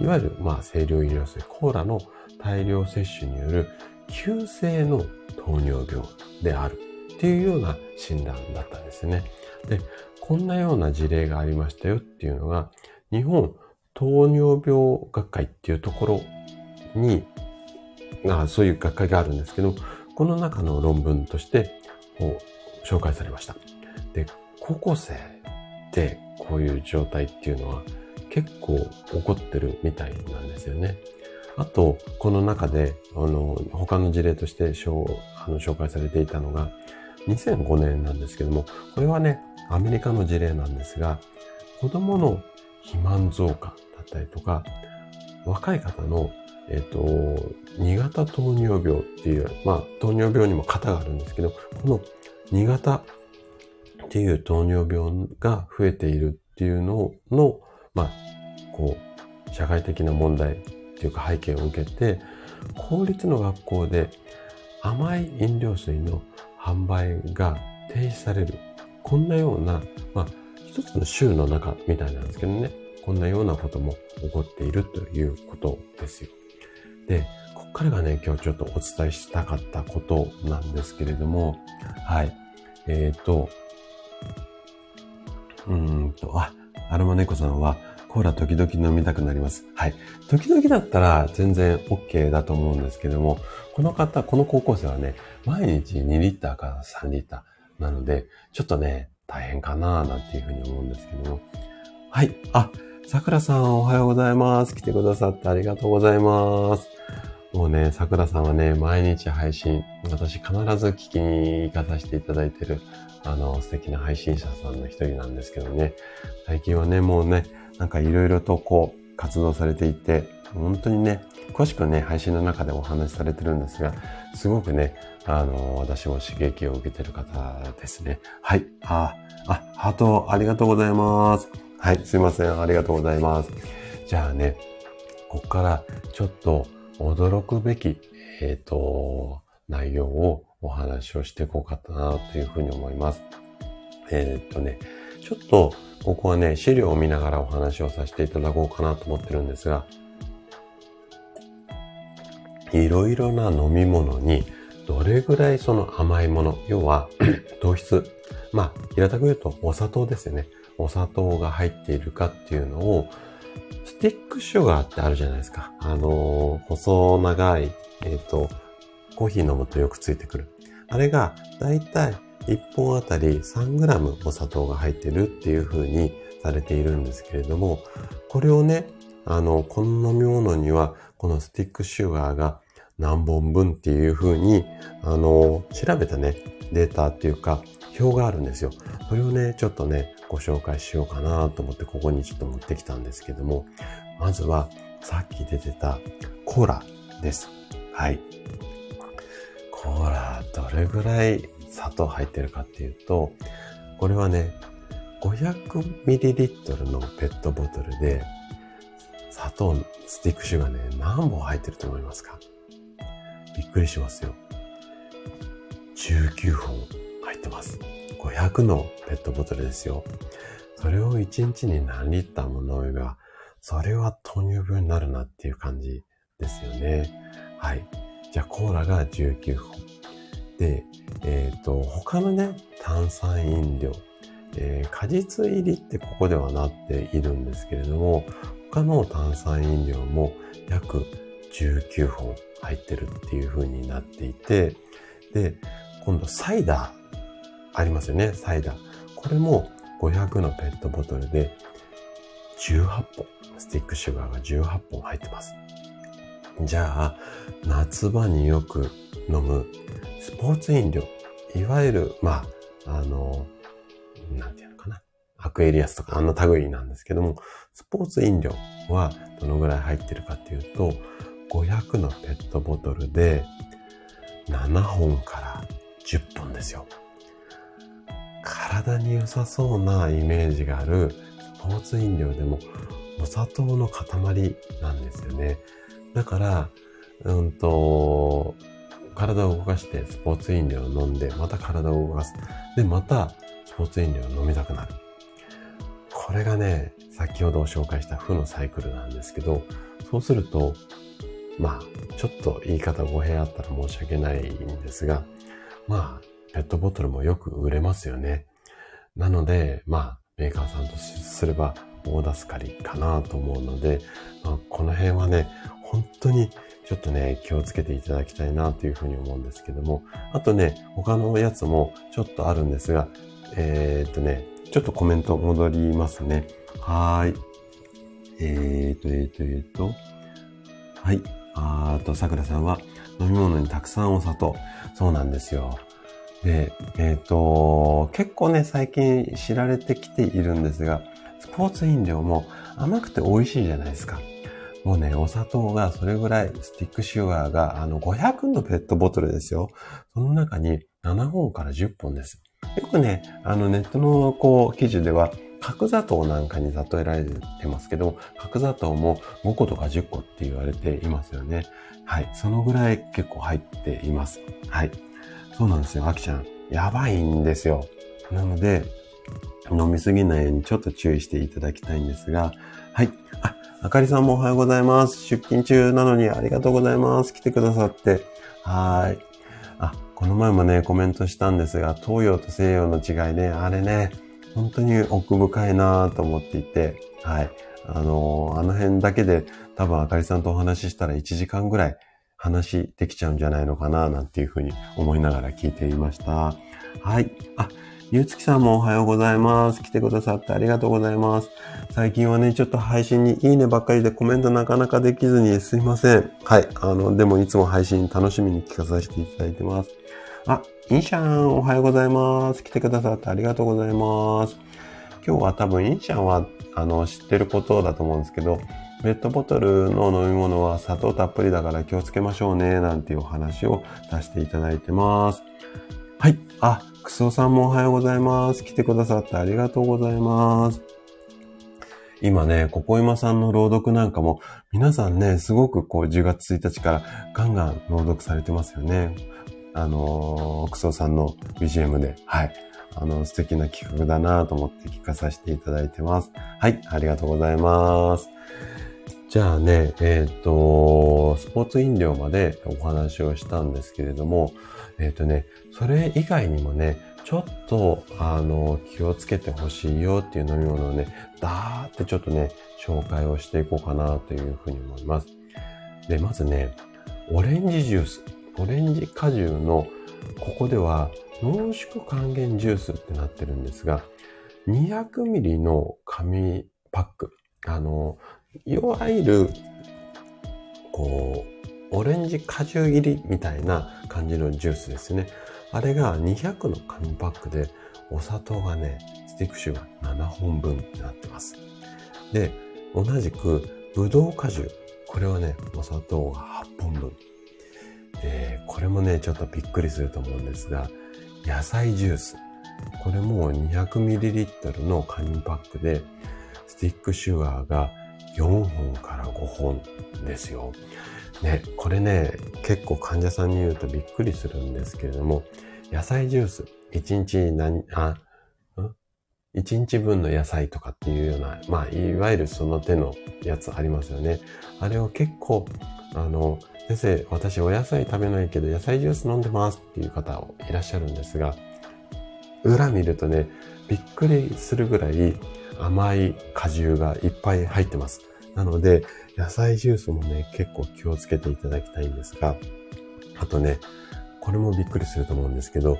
いわゆる、まあ、清涼飲料水、コーラの大量摂取による急性の糖尿病であるっていうような診断だったんですね。で、こんなような事例がありましたよっていうのが、日本糖尿病学会っていうところに、あそういう学会があるんですけど、この中の論文として紹介されました。で、高校生でこういう状態っていうのは結構起こってるみたいなんですよね。あと、この中で、あの、他の事例としてあの紹介されていたのが、2005年なんですけども、これはね、アメリカの事例なんですが、子供の肥満増加だったりとか、若い方の、えっ、と、2型糖尿病っていう、まあ、糖尿病にも型があるんですけど、この2型っていう糖尿病が増えているっていうのの、まあ、こう、社会的な問題っていうか背景を受けて、公立の学校で甘い飲料水の販売が停止される。こんなような、まあ、一つの州の中みたいなんですけどね、こんなようなことも起こっているということですよ。で、こっからがね、今日ちょっとお伝えしたかったことなんですけれども、はい。えっ、ー、と、うんと、あ、アロマ猫さんは、コーラ時々飲みたくなります。はい。時々だったら全然 OK だと思うんですけども、この方、この高校生はね、毎日2リッターから3リッターなので、ちょっとね、大変かななんていうふうに思うんですけども。はい。あ、桜さんおはようございます。来てくださってありがとうございます。もうね、桜さんはね、毎日配信、私必ず聞きに行かさせていただいてる、あの、素敵な配信者さんの一人なんですけどね。最近はね、もうね、なんかいろいろとこう活動されていて、本当にね、詳しくね、配信の中でお話しされてるんですが、すごくね、あの、私も刺激を受けてる方ですね。はい。あ、あ、ハートありがとうございます。はい、すいません。ありがとうございます。じゃあね、ここからちょっと驚くべき、えっ、ー、と、内容をお話をしていこうかなというふうに思います。えっ、ー、とね、ちょっとここはね、資料を見ながらお話をさせていただこうかなと思ってるんですが、いろいろな飲み物にどれぐらいその甘いもの、要は 糖質、まあ、平たく言うとお砂糖ですよね。お砂糖が入っているかっていうのを、スティックシュガーってあるじゃないですか。あのー、細長い、えっ、ー、と、コーヒー飲むとよくついてくる。あれが、だいたい1本あたり 3g お砂糖が入ってるっていう風にされているんですけれども、これをね、あの、この飲み物には、このスティックシュガーが何本分っていう風に、あの、調べたね、データっていうか、表があるんですよ。それをね、ちょっとね、ご紹介しようかなと思ってここにちょっと持ってきたんですけども、まずは、さっき出てたコーラです。はい。コーラ、どれぐらい砂糖入ってるかっていうと、これはね、500ml のペットボトルで、砂糖、スティックシュガーね、何本入ってると思いますか？びっくりしますよ。19本入ってます。500のペットボトルですよ。それを1日に何リッターも飲めば、それは糖尿病になるなっていう感じですよね。はい。じゃあコーラが19本。で、えっ、ー、と、他のね、炭酸飲料、えー、果実入りってここではなっているんですけれども、他の炭酸飲料も約19本入ってるっていう風になっていて、で、今度サイダーありますよね、サイダー。これも500のペットボトルで18本、スティックシュガーが18本入ってます。じゃあ、夏場によく飲むスポーツ飲料、いわゆる、まあ、あの、なんていうのかな。アクエリアスとかあの類なんですけども、スポーツ飲料はどのぐらい入ってるかっていうと、500のペットボトルで7本から10本ですよ。体に良さそうなイメージがあるスポーツ飲料でもお砂糖の塊なんですよね。だから、うんと、体を動かしてスポーツ飲料を飲んで、また体を動かす。で、またスポーツ飲料を飲みたくなる。これがね、先ほど紹介した負のサイクルなんですけど、そうすると、まあ、ちょっと言い方語弊あったら申し訳ないんですが、まあ、ペットボトルもよく売れますよね。なので、まあ、メーカーさんとすれば大助かりかなと思うので、まあ、この辺はね、本当にちょっとね、気をつけていただきたいなというふうに思うんですけども、あとね、他のやつもちょっとあるんですが、えー、っとね、ちょっとコメント戻りますね。はーい。えー、っと、えー、っと、えー、っと、はい。あーと、桜さんは飲み物にたくさんお砂糖。そうなんですよ。で、えっ、ー、と、結構ね、最近知られてきているんですが、スポーツ飲料も甘くて美味しいじゃないですか。もうね、お砂糖がそれぐらい、スティックシュガーが、あの、500のペットボトルですよ。その中に7本から10本です。よくね、あの、ネットの、こう、記事では、角砂糖なんかに例えられてますけど、角砂糖も5個とか10個って言われていますよね。はい。そのぐらい結構入っています。はい。そうなんですよ、あきちゃん。やばいんですよ。なので、飲みすぎないようにちょっと注意していただきたいんですが、はい。あ、あかりさんもおはようございます。出勤中なのにありがとうございます。来てくださって。はい。あ、この前もね、コメントしたんですが、東洋と西洋の違いね、あれね、本当に奥深いなと思っていて、はい。あのー、あの辺だけで多分あかりさんとお話ししたら1時間ぐらい話できちゃうんじゃないのかな、なんていうふうに思いながら聞いていました。はい。あ、ゆうつきさんもおはようございます。来てくださってありがとうございます。最近はね、ちょっと配信にいいねばっかりでコメントなかなかできずにすいません。はい。あの、でもいつも配信楽しみに聞かさせていただいてます。あ、インシャン、おはようございます。来てくださってありがとうございます。今日は多分インシャンは、あの、知ってることだと思うんですけど、ペットボトルの飲み物は砂糖たっぷりだから気をつけましょうね、なんていうお話を出していただいてます。はい。あ、クソさんもおはようございます。来てくださってありがとうございます。今ね、ここ今さんの朗読なんかも、皆さんね、すごくこう10月1日からガンガン朗読されてますよね。あのー、クソさんの BGM で。はい。あの、素敵な企画だなと思って聞かさせていただいてます。はい。ありがとうございます。じゃあね、えっ、ー、と、スポーツ飲料までお話をしたんですけれども、えっ、ー、とね、それ以外にもね、ちょっと、あの、気をつけてほしいよっていう飲み物をね、だーってちょっとね、紹介をしていこうかなというふうに思います。で、まずね、オレンジジュース。オレンジ果汁の、ここでは濃縮還元ジュースってなってるんですが、200ミリの紙パック。あの、いわゆる、こう、オレンジ果汁入りみたいな感じのジュースですね。あれが200の紙パックで、お砂糖がね、スティック種が7本分になってます。で、同じく、ブドウ果汁。これはね、お砂糖が8本分。で、これもね、ちょっとびっくりすると思うんですが、野菜ジュース。これも 200ml の紙パックで、スティックシュガーが4本から5本ですよ。ね、これね、結構患者さんに言うとびっくりするんですけれども、野菜ジュース、1日何、あ、?1 日分の野菜とかっていうような、まあ、いわゆるその手のやつありますよね。あれを結構、あの、先生、私お野菜食べないけど野菜ジュース飲んでますっていう方いらっしゃるんですが、裏見るとね、びっくりするぐらい甘い果汁がいっぱい入ってます。なので、野菜ジュースもね、結構気をつけていただきたいんですが、あとね、これもびっくりすると思うんですけど、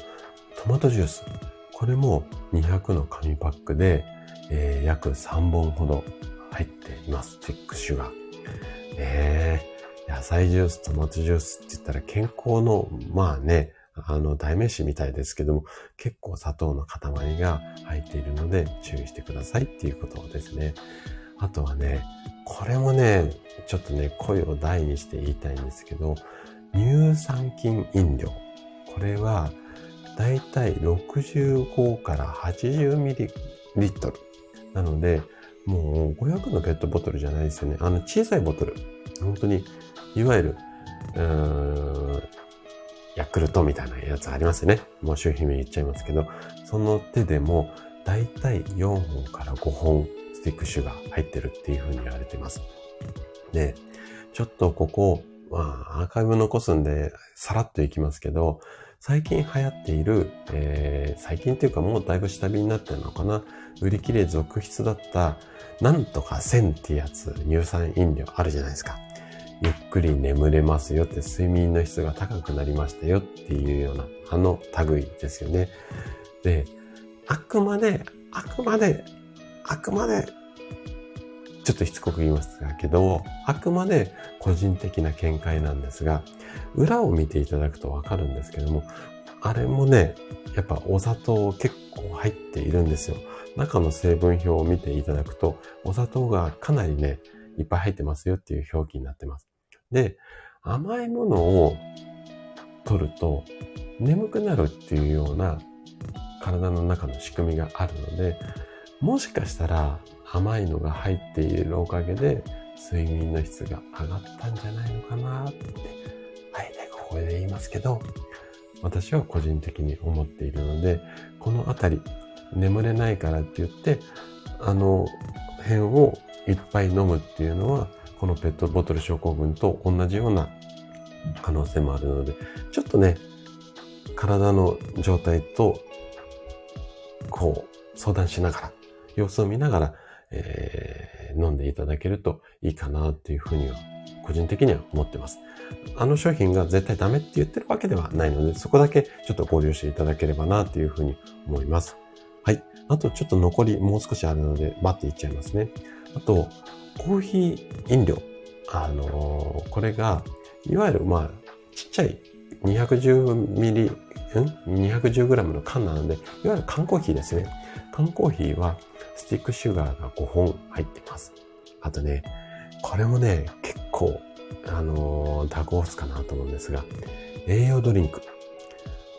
トマトジュース。これも200の紙パックで、えー、約3本ほど入っています。チェックシュガー。えー、野菜ジュース、トマトジュースって言ったら健康の、まあね、あの、代名詞みたいですけども、結構砂糖の塊が入っているので注意してくださいっていうことですね。あとはね、これもね、ちょっとね、声を大にして言いたいんですけど、乳酸菌飲料。これは、だいたい65から80ミリリットル。なので、もう500のペットボトルじゃないですよね。あの小さいボトル。本当に、いわゆる、ヤクルトみたいなやつありますよね。もう商品名言っちゃいますけど、その手でも、だいたい4本から5本スティックシュガー入ってるっていうふうに言われてます。で、ちょっとここ、まあ、アーカイブ残すんで、さらっといきますけど、最近流行っている、えー、最近っていうかもうだいぶ下火になってるのかな売り切れ続出だった、なんとか1000ってやつ、乳酸飲料あるじゃないですか。ゆっくり眠れますよって、睡眠の質が高くなりましたよっていうような、あの類ですよね。で、あくまで、あくまであくまで、ちょっとしつこく言いますけど、あくまで個人的な見解なんですが、裏を見ていただくとわかるんですけども、あれもね、やっぱお砂糖結構入っているんですよ。中の成分表を見ていただくと、お砂糖がかなりね、いっぱい入ってますよっていう表記になってます。で、甘いものを取ると眠くなるっていうような体の中の仕組みがあるので、もしかしたら甘いのが入っているおかげで睡眠の質が上がったんじゃないのかなって、あえてここで言いますけど、私は個人的に思っているので、このあたり、眠れないからって言って、あの辺をいっぱい飲むっていうのは、このペットボトル症候群と同じような可能性もあるので、ちょっとね、体の状態と、こう、相談しながら、様子を見ながら、えー、飲んでいただけるといいかなっていうふうには、個人的には思ってます。あの商品が絶対ダメって言ってるわけではないので、そこだけちょっとご了承いただければなっていうふうに思います。はい。あとちょっと残りもう少しあるので、待っていっちゃいますね。あと、コーヒー飲料。あのー、これが、いわゆる、まあ、ちっちゃい210ミリ、ん ?210g の缶なので、いわゆる缶コーヒーですね。缶コーヒーはスティックシュガーが5本入ってます。あとね、これもね、結構、あのー、ダークホースかなと思うんですが、栄養ドリンク。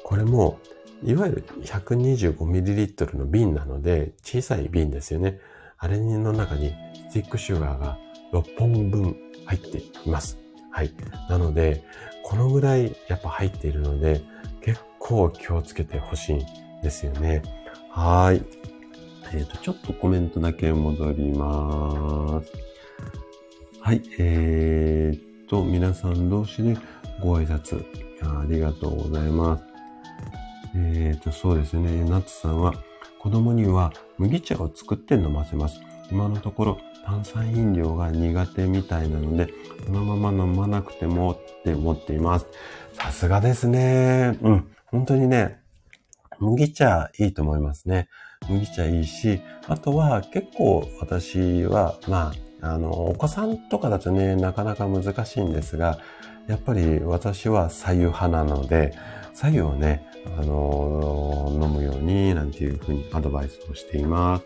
これも、いわゆる 125ml の瓶なので、小さい瓶ですよね。あれの中にスティックシュガーが6本分入っています。はい。なので、このぐらいやっぱ入っているので、結構気をつけてほしいんですよね。はい。えっ、ー、と、ちょっとコメントだけ戻ります。はい。えー、と、皆さん同士でご挨拶ありがとうございます。えーと、そうですね。ナツさんは、子供には麦茶を作って飲ませます。今のところ炭酸飲料が苦手みたいなので、そのまま飲まなくてもって思っています。さすがですね。うん。本当にね、麦茶いいと思いますね。麦茶いいし、あとは結構私は、まあ、あの、お子さんとかだとね、なかなか難しいんですが、やっぱり私は左右派なので、左右をね、あの、飲むように、なんていうふうにアドバイスをしています。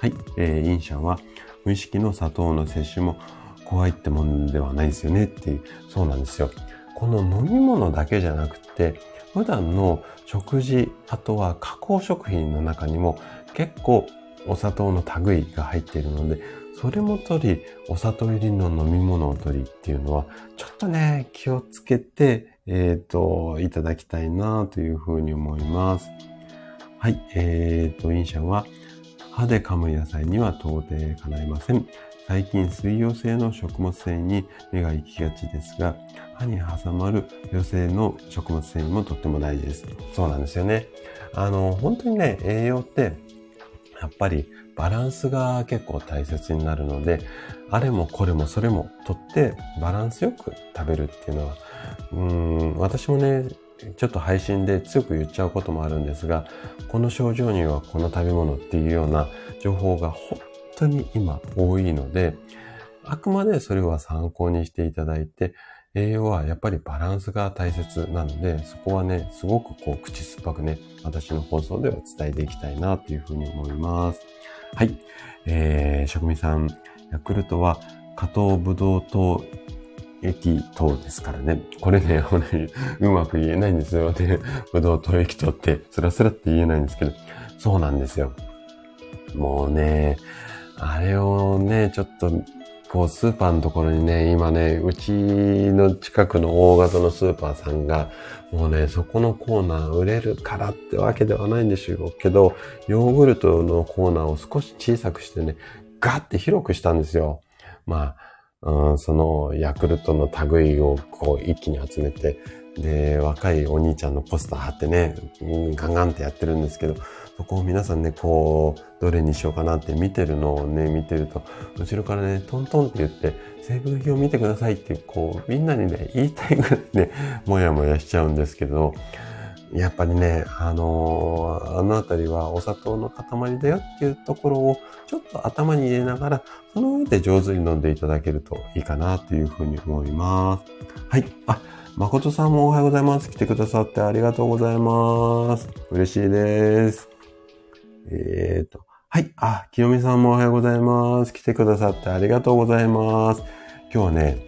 はい。えー、インシャンは、無意識の砂糖の摂取も怖いってもんではないですよねっていう、そうなんですよ。この飲み物だけじゃなくて、普段の食事、あとは加工食品の中にも結構お砂糖の類が入っているので、それも取り、お砂糖入りの飲み物を取りっていうのは、ちょっとね、気をつけて、えっ、ー、と、いただきたいなというふうに思います。はい、えっ、ー、と、インシャンは、歯で噛む野菜には到底叶いません。最近水溶性の食物繊維に目が行きがちですが、歯に挟まる余性の食物繊維もとっても大事です。そうなんですよね。あの、本当にね、栄養って、やっぱりバランスが結構大切になるので、あれもこれもそれもとってバランスよく食べるっていうのは、うん、私もね、ちょっと配信で強く言っちゃうこともあるんですが、この症状にはこの食べ物っていうような情報が本当に今多いので、あくまでそれは参考にしていただいて、栄養はやっぱりバランスが大切なので、そこはね、すごくこう口酸っぱくね、私の放送では伝えていきたいなというふうに思います。はい。えー、職味さん、ヤクルトは加糖ブドウ糖液糖ですからね。これね、うまく言えないんですよ。で、ブドウ糖液糖って、スラスラって言えないんですけど、そうなんですよ。もうね、あれをね、ちょっと、こう、スーパーのところにね、今ね、うちの近くの大型のスーパーさんが、もうね、そこのコーナー売れるからってわけではないんでしょうけど、ヨーグルトのコーナーを少し小さくしてね、ガッて広くしたんですよ。まあ、そのヤクルトの類をこう一気に集めて、で、若いお兄ちゃんのポスター貼ってね、ガンガンってやってるんですけど、そこを皆さんね、こう、どれにしようかなって見てるのをね、見てると、後ろからね、トントンって言って、成分表見てくださいって、こう、みんなにね、言いたいぐらいね、もやもやしちゃうんですけど、やっぱりね、あのー、あのあたりはお砂糖の塊だよっていうところをちょっと頭に入れながら、その上で上手に飲んでいただけるといいかなというふうに思います。はい。あ、誠さんもおはようございます。来てくださってありがとうございます。嬉しいです。えっ、ー、と、はい。あ、清美さんもおはようございます。来てくださってありがとうございます。今日はね、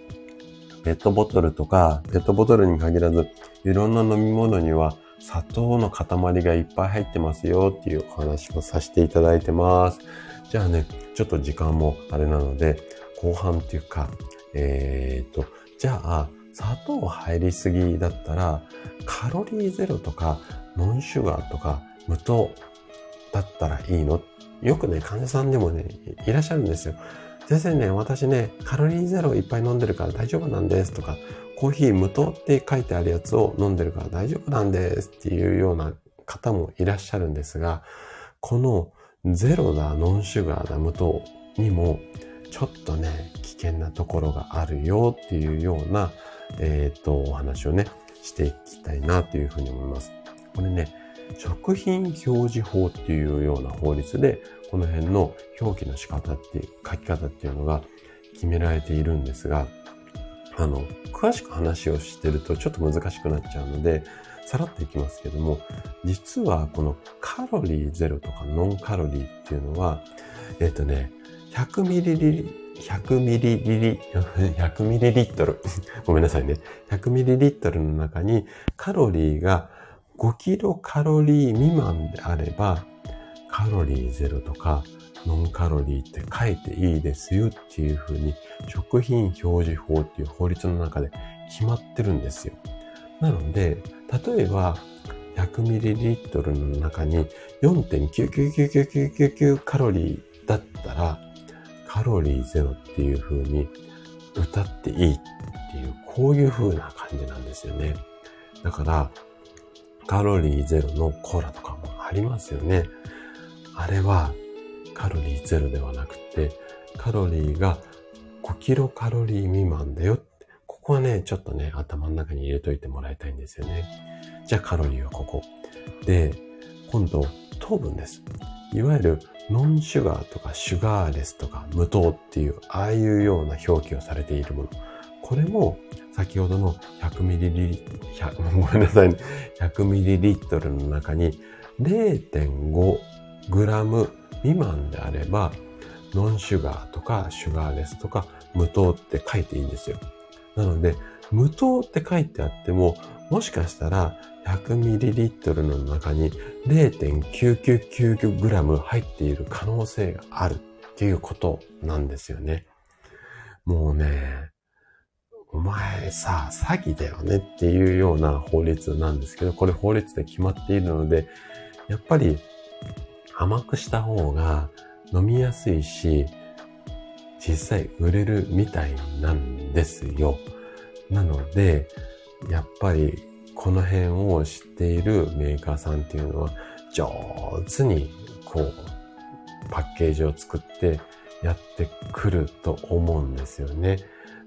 ペットボトルとか、ペットボトルに限らず、いろんな飲み物には砂糖の塊がいっぱい入ってますよっていうお話をさせていただいてます。じゃあね、ちょっと時間もあれなので、後半っていうか、えっ、ー、と、じゃあ、砂糖入りすぎだったら、カロリーゼロとか、ノンシュガーとか、無糖だったらいいの？よくね、患者さんでもね、いらっしゃるんですよ。先生ね、私ね、カロリーゼロいっぱい飲んでるから大丈夫なんですとか、コーヒー無糖って書いてあるやつを飲んでるから大丈夫なんですっていうような方もいらっしゃるんですが、このゼロだ、ノンシュガーだ、無糖にも、ちょっとね、危険なところがあるよっていうような、えっ、ー、と、お話をね、していきたいなというふうに思います。これね、食品表示法っていうような法律で、この辺の表記の仕方っていう、書き方っていうのが決められているんですが、あの、詳しく話をしてるとちょっと難しくなっちゃうので、さらっといきますけども、実はこのカロリーゼロとかノンカロリーっていうのは、えっ、ー、とね、100ミリリ、100ミリリ、100ミリリットル。ごめんなさいね。100ミリリットルの中にカロリーが5キロカロリー未満であれば、カロリーゼロとかノンカロリーって書いていいですよっていうふうに食品表示法っていう法律の中で決まってるんですよ。なので、例えば 100ml の中に4.99999カロリーだったらカロリーゼロっていうふうに歌っていいっていう、こういう風な感じなんですよね。だから、カロリーゼロのコーラとかもありますよね。あれはカロリーゼロではなくて、カロリーが5キロカロリー未満だよって。ここはね、ちょっとね、頭の中に入れといてもらいたいんですよね。じゃあカロリーはここ。で、今度、糖分です。いわゆるノンシュガーとかシュガーレスとか無糖っていう、ああいうような表記をされているもの。これも先ほどの 100ml、ごめんなさいね。100ml の中に0.5 0.5g 未満であれば、ノンシュガーとかシュガーレスとか無糖って書いていいんですよ。なので、無糖って書いてあっても、もしかしたら 100ml の中に 0.999g 入っている可能性があるっていうことなんですよね。もうね、お前さ、詐欺だよねっていうような法律なんですけど、これ法律で決まっているので、やっぱり甘くした方が飲みやすいし、実際売れるみたいなんですよ。なので、やっぱりこの辺を知っているメーカーさんっていうのは上手にこうパッケージを作ってやってくると思うんですよね。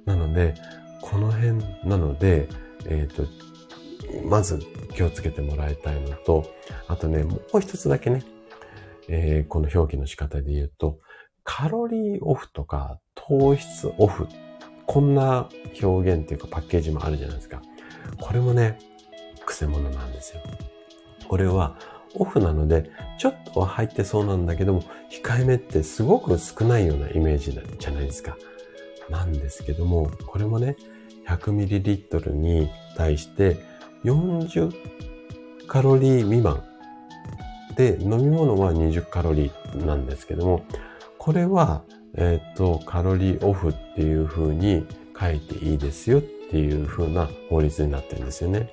なので、この辺なので、えっ、ー、と、まず気をつけてもらいたいのと、あとね、もう一つだけね、えー、この表記の仕方で言うと、カロリーオフとか糖質オフ、こんな表現っていうかパッケージもあるじゃないですか。これもね、癖物なんですよ。これはオフなので、ちょっとは入ってそうなんだけども、控えめってすごく少ないようなイメージじゃないですか。なんですけども、これもね、100ml に対して40カロリー未満で、飲み物は20カロリーなんですけども、これは、えっ、ー、と、カロリーオフっていう風に書いていいですよっていう風な法律になってるんですよね。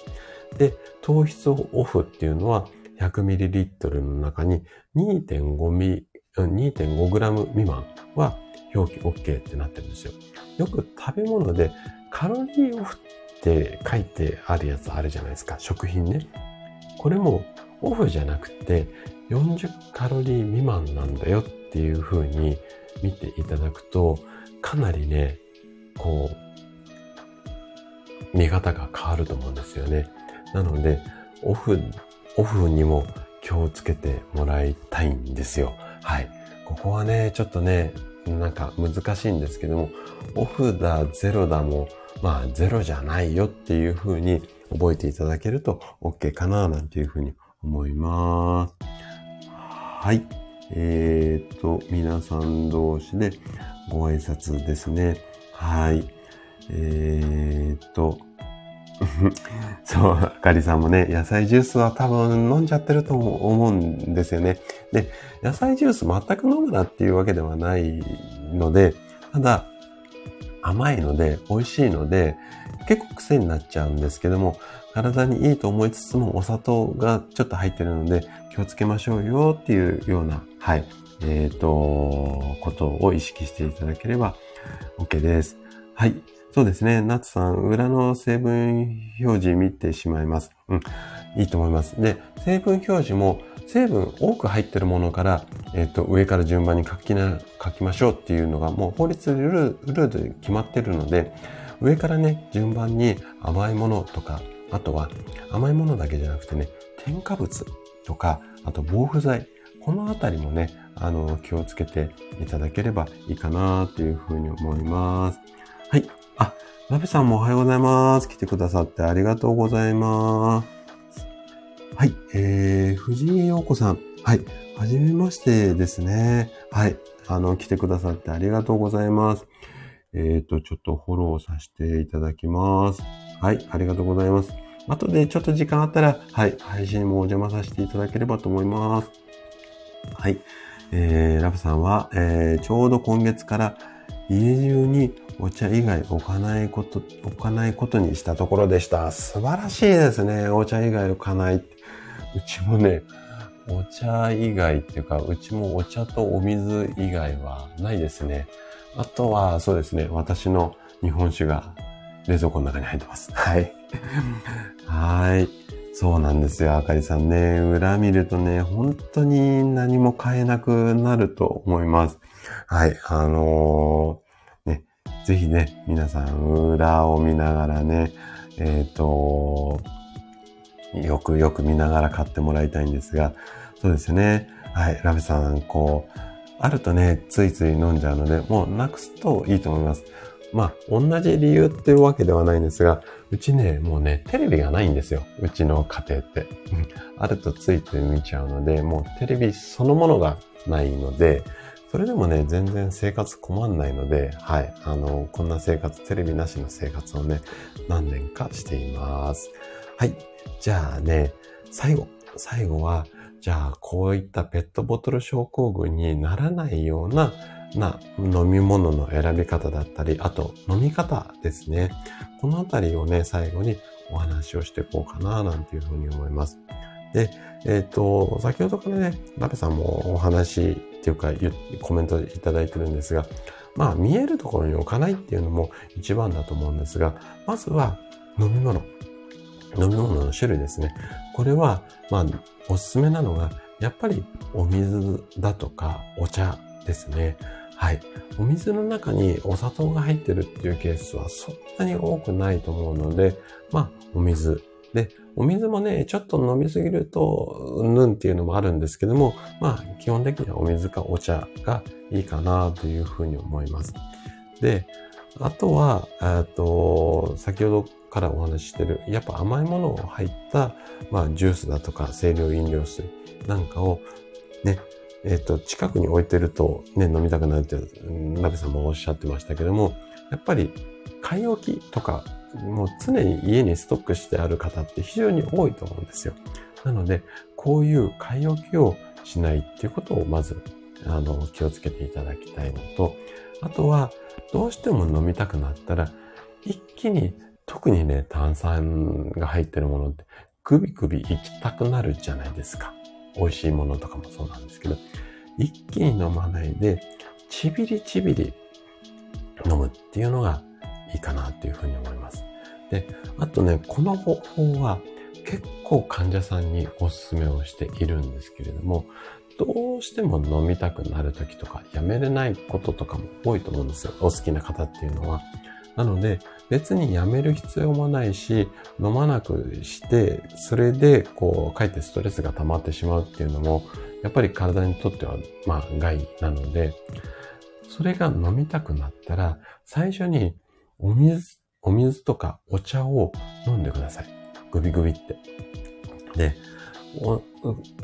で、糖質オフっていうのは 100ml の中に2.5ミ、2.5g 未満は表記 OK ってなってるんですよ。よく食べ物でカロリーオフって書いてあるやつあるじゃないですか。食品ね。これもオフじゃなくて40カロリー未満なんだよっていう風に見ていただくと、かなりね、こう、見方が変わると思うんですよね。なので、オフ、オフにも気をつけてもらいたいんですよ。はい。ここはね、ちょっとね、なんか難しいんですけども、オフだ、ゼロだも、まあゼロじゃないよっていう風に覚えていただけると OK かななんていう風に思います。はい。えー、っと、皆さん同士でご挨拶ですね。はい。えー、っと、そう、あかりさんもね、野菜ジュースは多分飲んじゃってると思うんですよね。で、野菜ジュース全く飲むなっていうわけではないので、ただ、甘いので、美味しいので、結構癖になっちゃうんですけども、体にいいと思いつつもお砂糖がちょっと入ってるので気をつけましょうよっていうような、はい、えっ、ー、と、ことを意識していただければ OK です。はい。そうですね。ナツさん、裏の成分表示見てしまいます。うん。いいと思います。で、成分表示も成分多く入ってるものから、えっ、ー、と、上から順番に書きな、書きましょうっていうのがもう法律ルール、ルールで決まってるので、上からね、順番に甘いものとか、あとは甘いものだけじゃなくてね、添加物とか、あと防腐剤、このあたりもね、あの、気をつけていただければいいかなっていうふうに思います。はい。あ、ラベさんもおはようございます。来てくださってありがとうございます。はい。えー、藤井陽子さん。はい。はじめましてですね。はい。あの、来てくださってありがとうございます。えっ、ー、と、ちょっとフォローさせていただきます。はい、ありがとうございます。後でちょっと時間あったら、はい、配信もお邪魔させていただければと思います。はい。えー、ラブさんは、えー、ちょうど今月から家中にお茶以外置かないこと、置かないことにしたところでした。素晴らしいですね。お茶以外置かない。うちもね、お茶以外っていうか、うちもお茶とお水以外はないですね。あとは、そうですね、私の日本酒が冷蔵庫の中に入ってます。はい。はい。そうなんですよ、あかりさんね。裏見るとね、本当に何も買えなくなると思います。はい。あのー、ね、ぜひね、皆さん裏を見ながらね、えっ、ー、と、よくよく見ながら買ってもらいたいんですが、そうですね。はい。ラベさん、こう、あるとね、ついつい飲んじゃうので、もうなくすといいと思います。まあ、同じ理由っていうわけではないんですが、うちね、もうね、テレビがないんですよ。うちの家庭って。あるとついて見ちゃうので、もうテレビそのものがないので、それでもね、全然生活困んないので、はい。あの、こんな生活、テレビなしの生活をね、何年かしています。はい。じゃあね、最後。最後は、じゃあ、こういったペットボトル症候群にならないようなな飲み物の選び方だったり、あと飲み方ですね。このあたりをね、最後にお話をしていこうかな、なんていうふうに思います。で、えっ、ー、と、先ほどからね、ラペさんもお話っていうか、コメントいただいてるんですが、まあ、見えるところに置かないっていうのも一番だと思うんですが、まずは飲み物。飲み物の種類ですね。これは、まあ、おすすめなのが、やっぱりお水だとかお茶ですね。はい。お水の中にお砂糖が入ってるっていうケースはそんなに多くないと思うので、まあ、お水。で、お水もね、ちょっと飲みすぎると、うんぬんっていうのもあるんですけども、まあ、基本的にはお水かお茶がいいかなというふうに思います。で、あとは、えっと、先ほどからお話ししてる、やっぱ甘いものを入った、まあ、ジュースだとか、清涼飲料水なんかを、ね、えっ、と、近くに置いてると、ね、飲みたくなるって、鍋さんもおっしゃってましたけども、やっぱり、買い置きとか、もう常に家にストックしてある方って非常に多いと思うんですよ。なので、こういう買い置きをしないっていうことをまず、あの、気をつけていただきたいのと、あとは、どうしても飲みたくなったら、一気に、特にね、炭酸が入ってるものって、グビグビ行きたくなるじゃないですか。美味しいものとかもそうなんですけど、一気に飲まないで、ちびりちびり飲むっていうのがいいかなっていうふうに思います。で、あとね、この方法は結構患者さんにお勧めをしているんですけれども、どうしても飲みたくなる時とか、やめれないこととかも多いと思うんですよ。お好きな方っていうのは。なので、別にやめる必要もないし、飲まなくして、それで、こう、かえってストレスが溜まってしまうっていうのも、やっぱり体にとっては、まあ、害なので、それが飲みたくなったら、最初にお水、お水とかお茶を飲んでください。グビグビって。で、お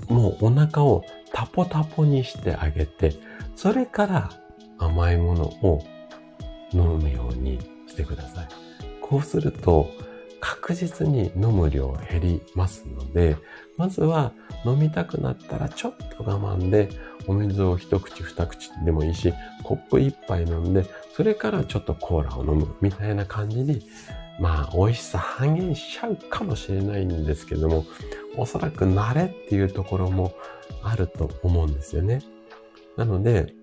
もうお腹をタポタポにしてあげて、それから甘いものを飲むようにしてください。こうすると確実に飲む量減りますので、まずは飲みたくなったらちょっと我慢でお水を一口二口でもいいし、コップ一杯飲んで、それからちょっとコーラを飲むみたいな感じに、まあ美味しさ半減しちゃうかもしれないんですけども、おそらく慣れっていうところもあると思うんですよね。なので、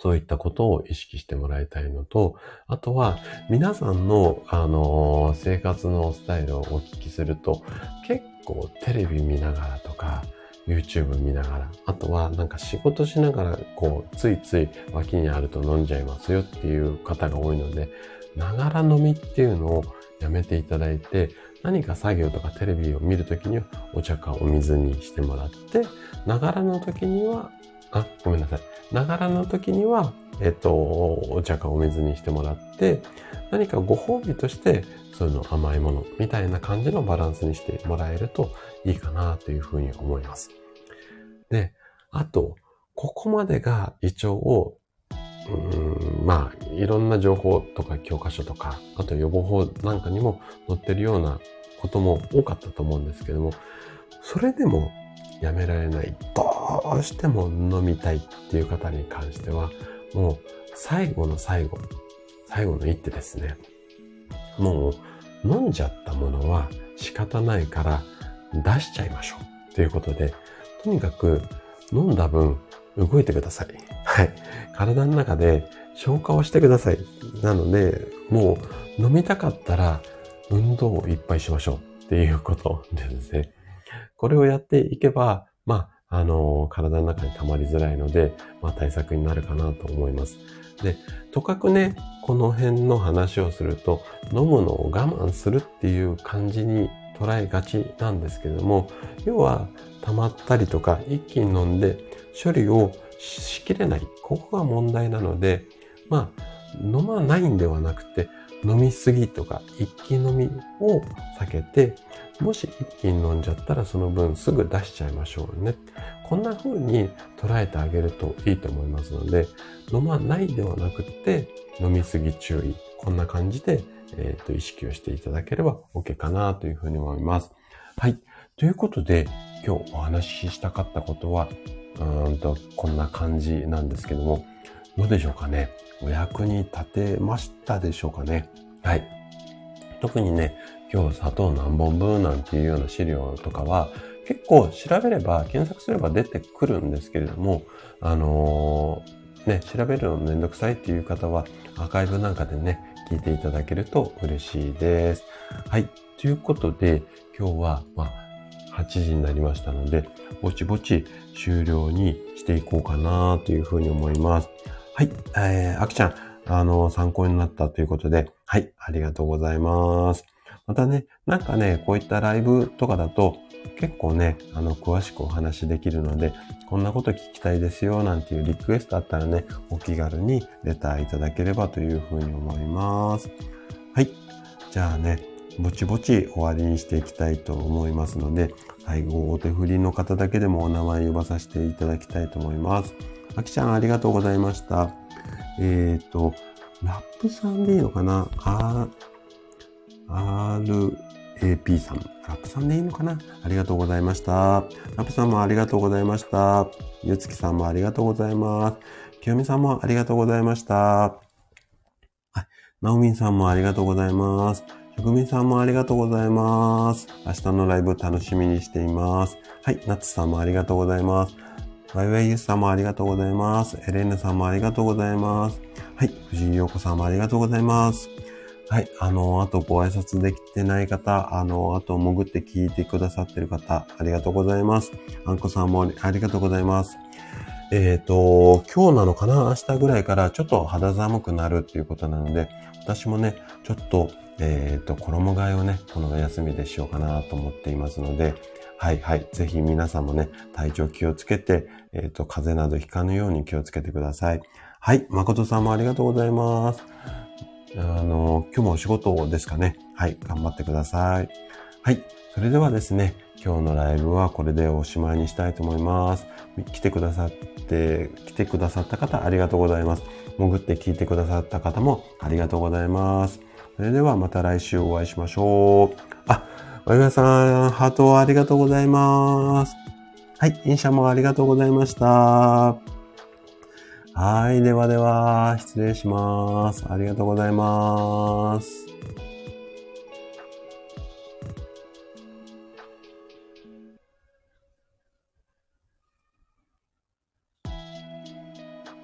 そういったことを意識してもらいたいのと、あとは皆さんの、あのー、生活のスタイルをお聞きすると、結構テレビ見ながらとか、YouTube 見ながら、あとはなんか仕事しながら、こう、ついつい脇にあると飲んじゃいますよっていう方が多いので、ながら飲みっていうのをやめていただいて、何か作業とかテレビを見るときにはお茶かお水にしてもらって、ながらの時にはあ、ごめんなさい。ながらの時には、えっと、お茶かお水にしてもらって、何かご褒美として、そういうの甘いものみたいな感じのバランスにしてもらえるといいかなというふうに思います。で、あと、ここまでが胃腸を、うん、まあ、いろんな情報とか教科書とか、あと予防法なんかにも載ってるようなことも多かったと思うんですけども、それでもやめられない、どうしても飲みたいっていう方に関しては、もう最後の最後、最後の一手ですね。もう飲んじゃったものは仕方ないから出しちゃいましょう。ということで、とにかく飲んだ分動いてください。はい。体の中で消化をしてください。なので、もう飲みたかったら運動をいっぱいしましょうっていうことですね。これをやっていけば、まあ、あの、体の中に溜まりづらいので、まあ対策になるかなと思います。で、とかくね、この辺の話をすると、飲むのを我慢するっていう感じに捉えがちなんですけども、要は溜まったりとか、一気に飲んで処理をしきれない。ここが問題なので、まあ、飲まないんではなくて、飲みすぎとか一気飲みを避けて、もし一気に飲んじゃったらその分すぐ出しちゃいましょうね。こんな風に捉えてあげるといいと思いますので、飲まないではなくて、飲みすぎ注意。こんな感じで、えっ、ー、と、意識をしていただければ OK かなというふうに思います。はい。ということで、今日お話ししたかったことは、うんと、こんな感じなんですけども、どうでしょうかね？お役に立てましたでしょうかね？はい。特にね、今日砂糖何本分なんていうような資料とかは、結構調べれば、検索すれば出てくるんですけれども、あのー、ね、調べるのめんどくさいっていう方は、アーカイブなんかでね、聞いていただけると嬉しいです。はい。ということで、今日は、まあ、8時になりましたので、ぼちぼち終了にしていこうかなというふうに思います。はい。えー、あきちゃん、あの、参考になったということで、はい。ありがとうございます。またね、なんかね、こういったライブとかだと、結構ね、あの、詳しくお話できるので、こんなこと聞きたいですよ、なんていうリクエストあったらね、お気軽にレターいただければというふうに思います。はい。じゃあね、ぼちぼち終わりにしていきたいと思いますので、最後お手振りの方だけでもお名前呼ばさせていただきたいと思います。あきちゃんありがとうございました。えっ、ー、と、ラップさんでいいのかな？あ ?RAP さん。ラップさんでいいのかな？ありがとうございました。ラップさんもありがとうございました。ゆつきさんもありがとうございます。きよみさんもありがとうございました。はい。なおみんさんもありがとうございます。ふぐみさんもありがとうございます。明日のライブ楽しみにしています。はい、ナッツさんもありがとうございます。ワイワイユスさんもありがとうございます。エレーヌさんもありがとうございます。はい、藤井陽子さんもありがとうございます。はい、あの、あとご挨拶できてない方、あの、あと潜って聞いてくださってる方、ありがとうございます。あんこさんもありがとうございます。えっ、ー、と、今日なのかな？明日ぐらいからちょっと肌寒くなるっていうことなので、私もね、ちょっとえっ、ー、と、衣替えをね、この休みでしようかなと思っていますので、はいはい。ぜひ皆さんもね、体調気をつけて、えっ、ー、と、風邪などひかぬように気をつけてください。はい。誠さんもありがとうございます。あの、今日もお仕事ですかね。はい。頑張ってください。はい。それではですね、今日のライブはこれでおしまいにしたいと思います。来てくださって、来てくださった方ありがとうございます。潜って聞いてくださった方もありがとうございます。それではまた来週お会いしましょう。あ、おやさん、ハートありがとうございます。はい、インシャもありがとうございました。はい、ではでは、失礼します。ありがとうございます。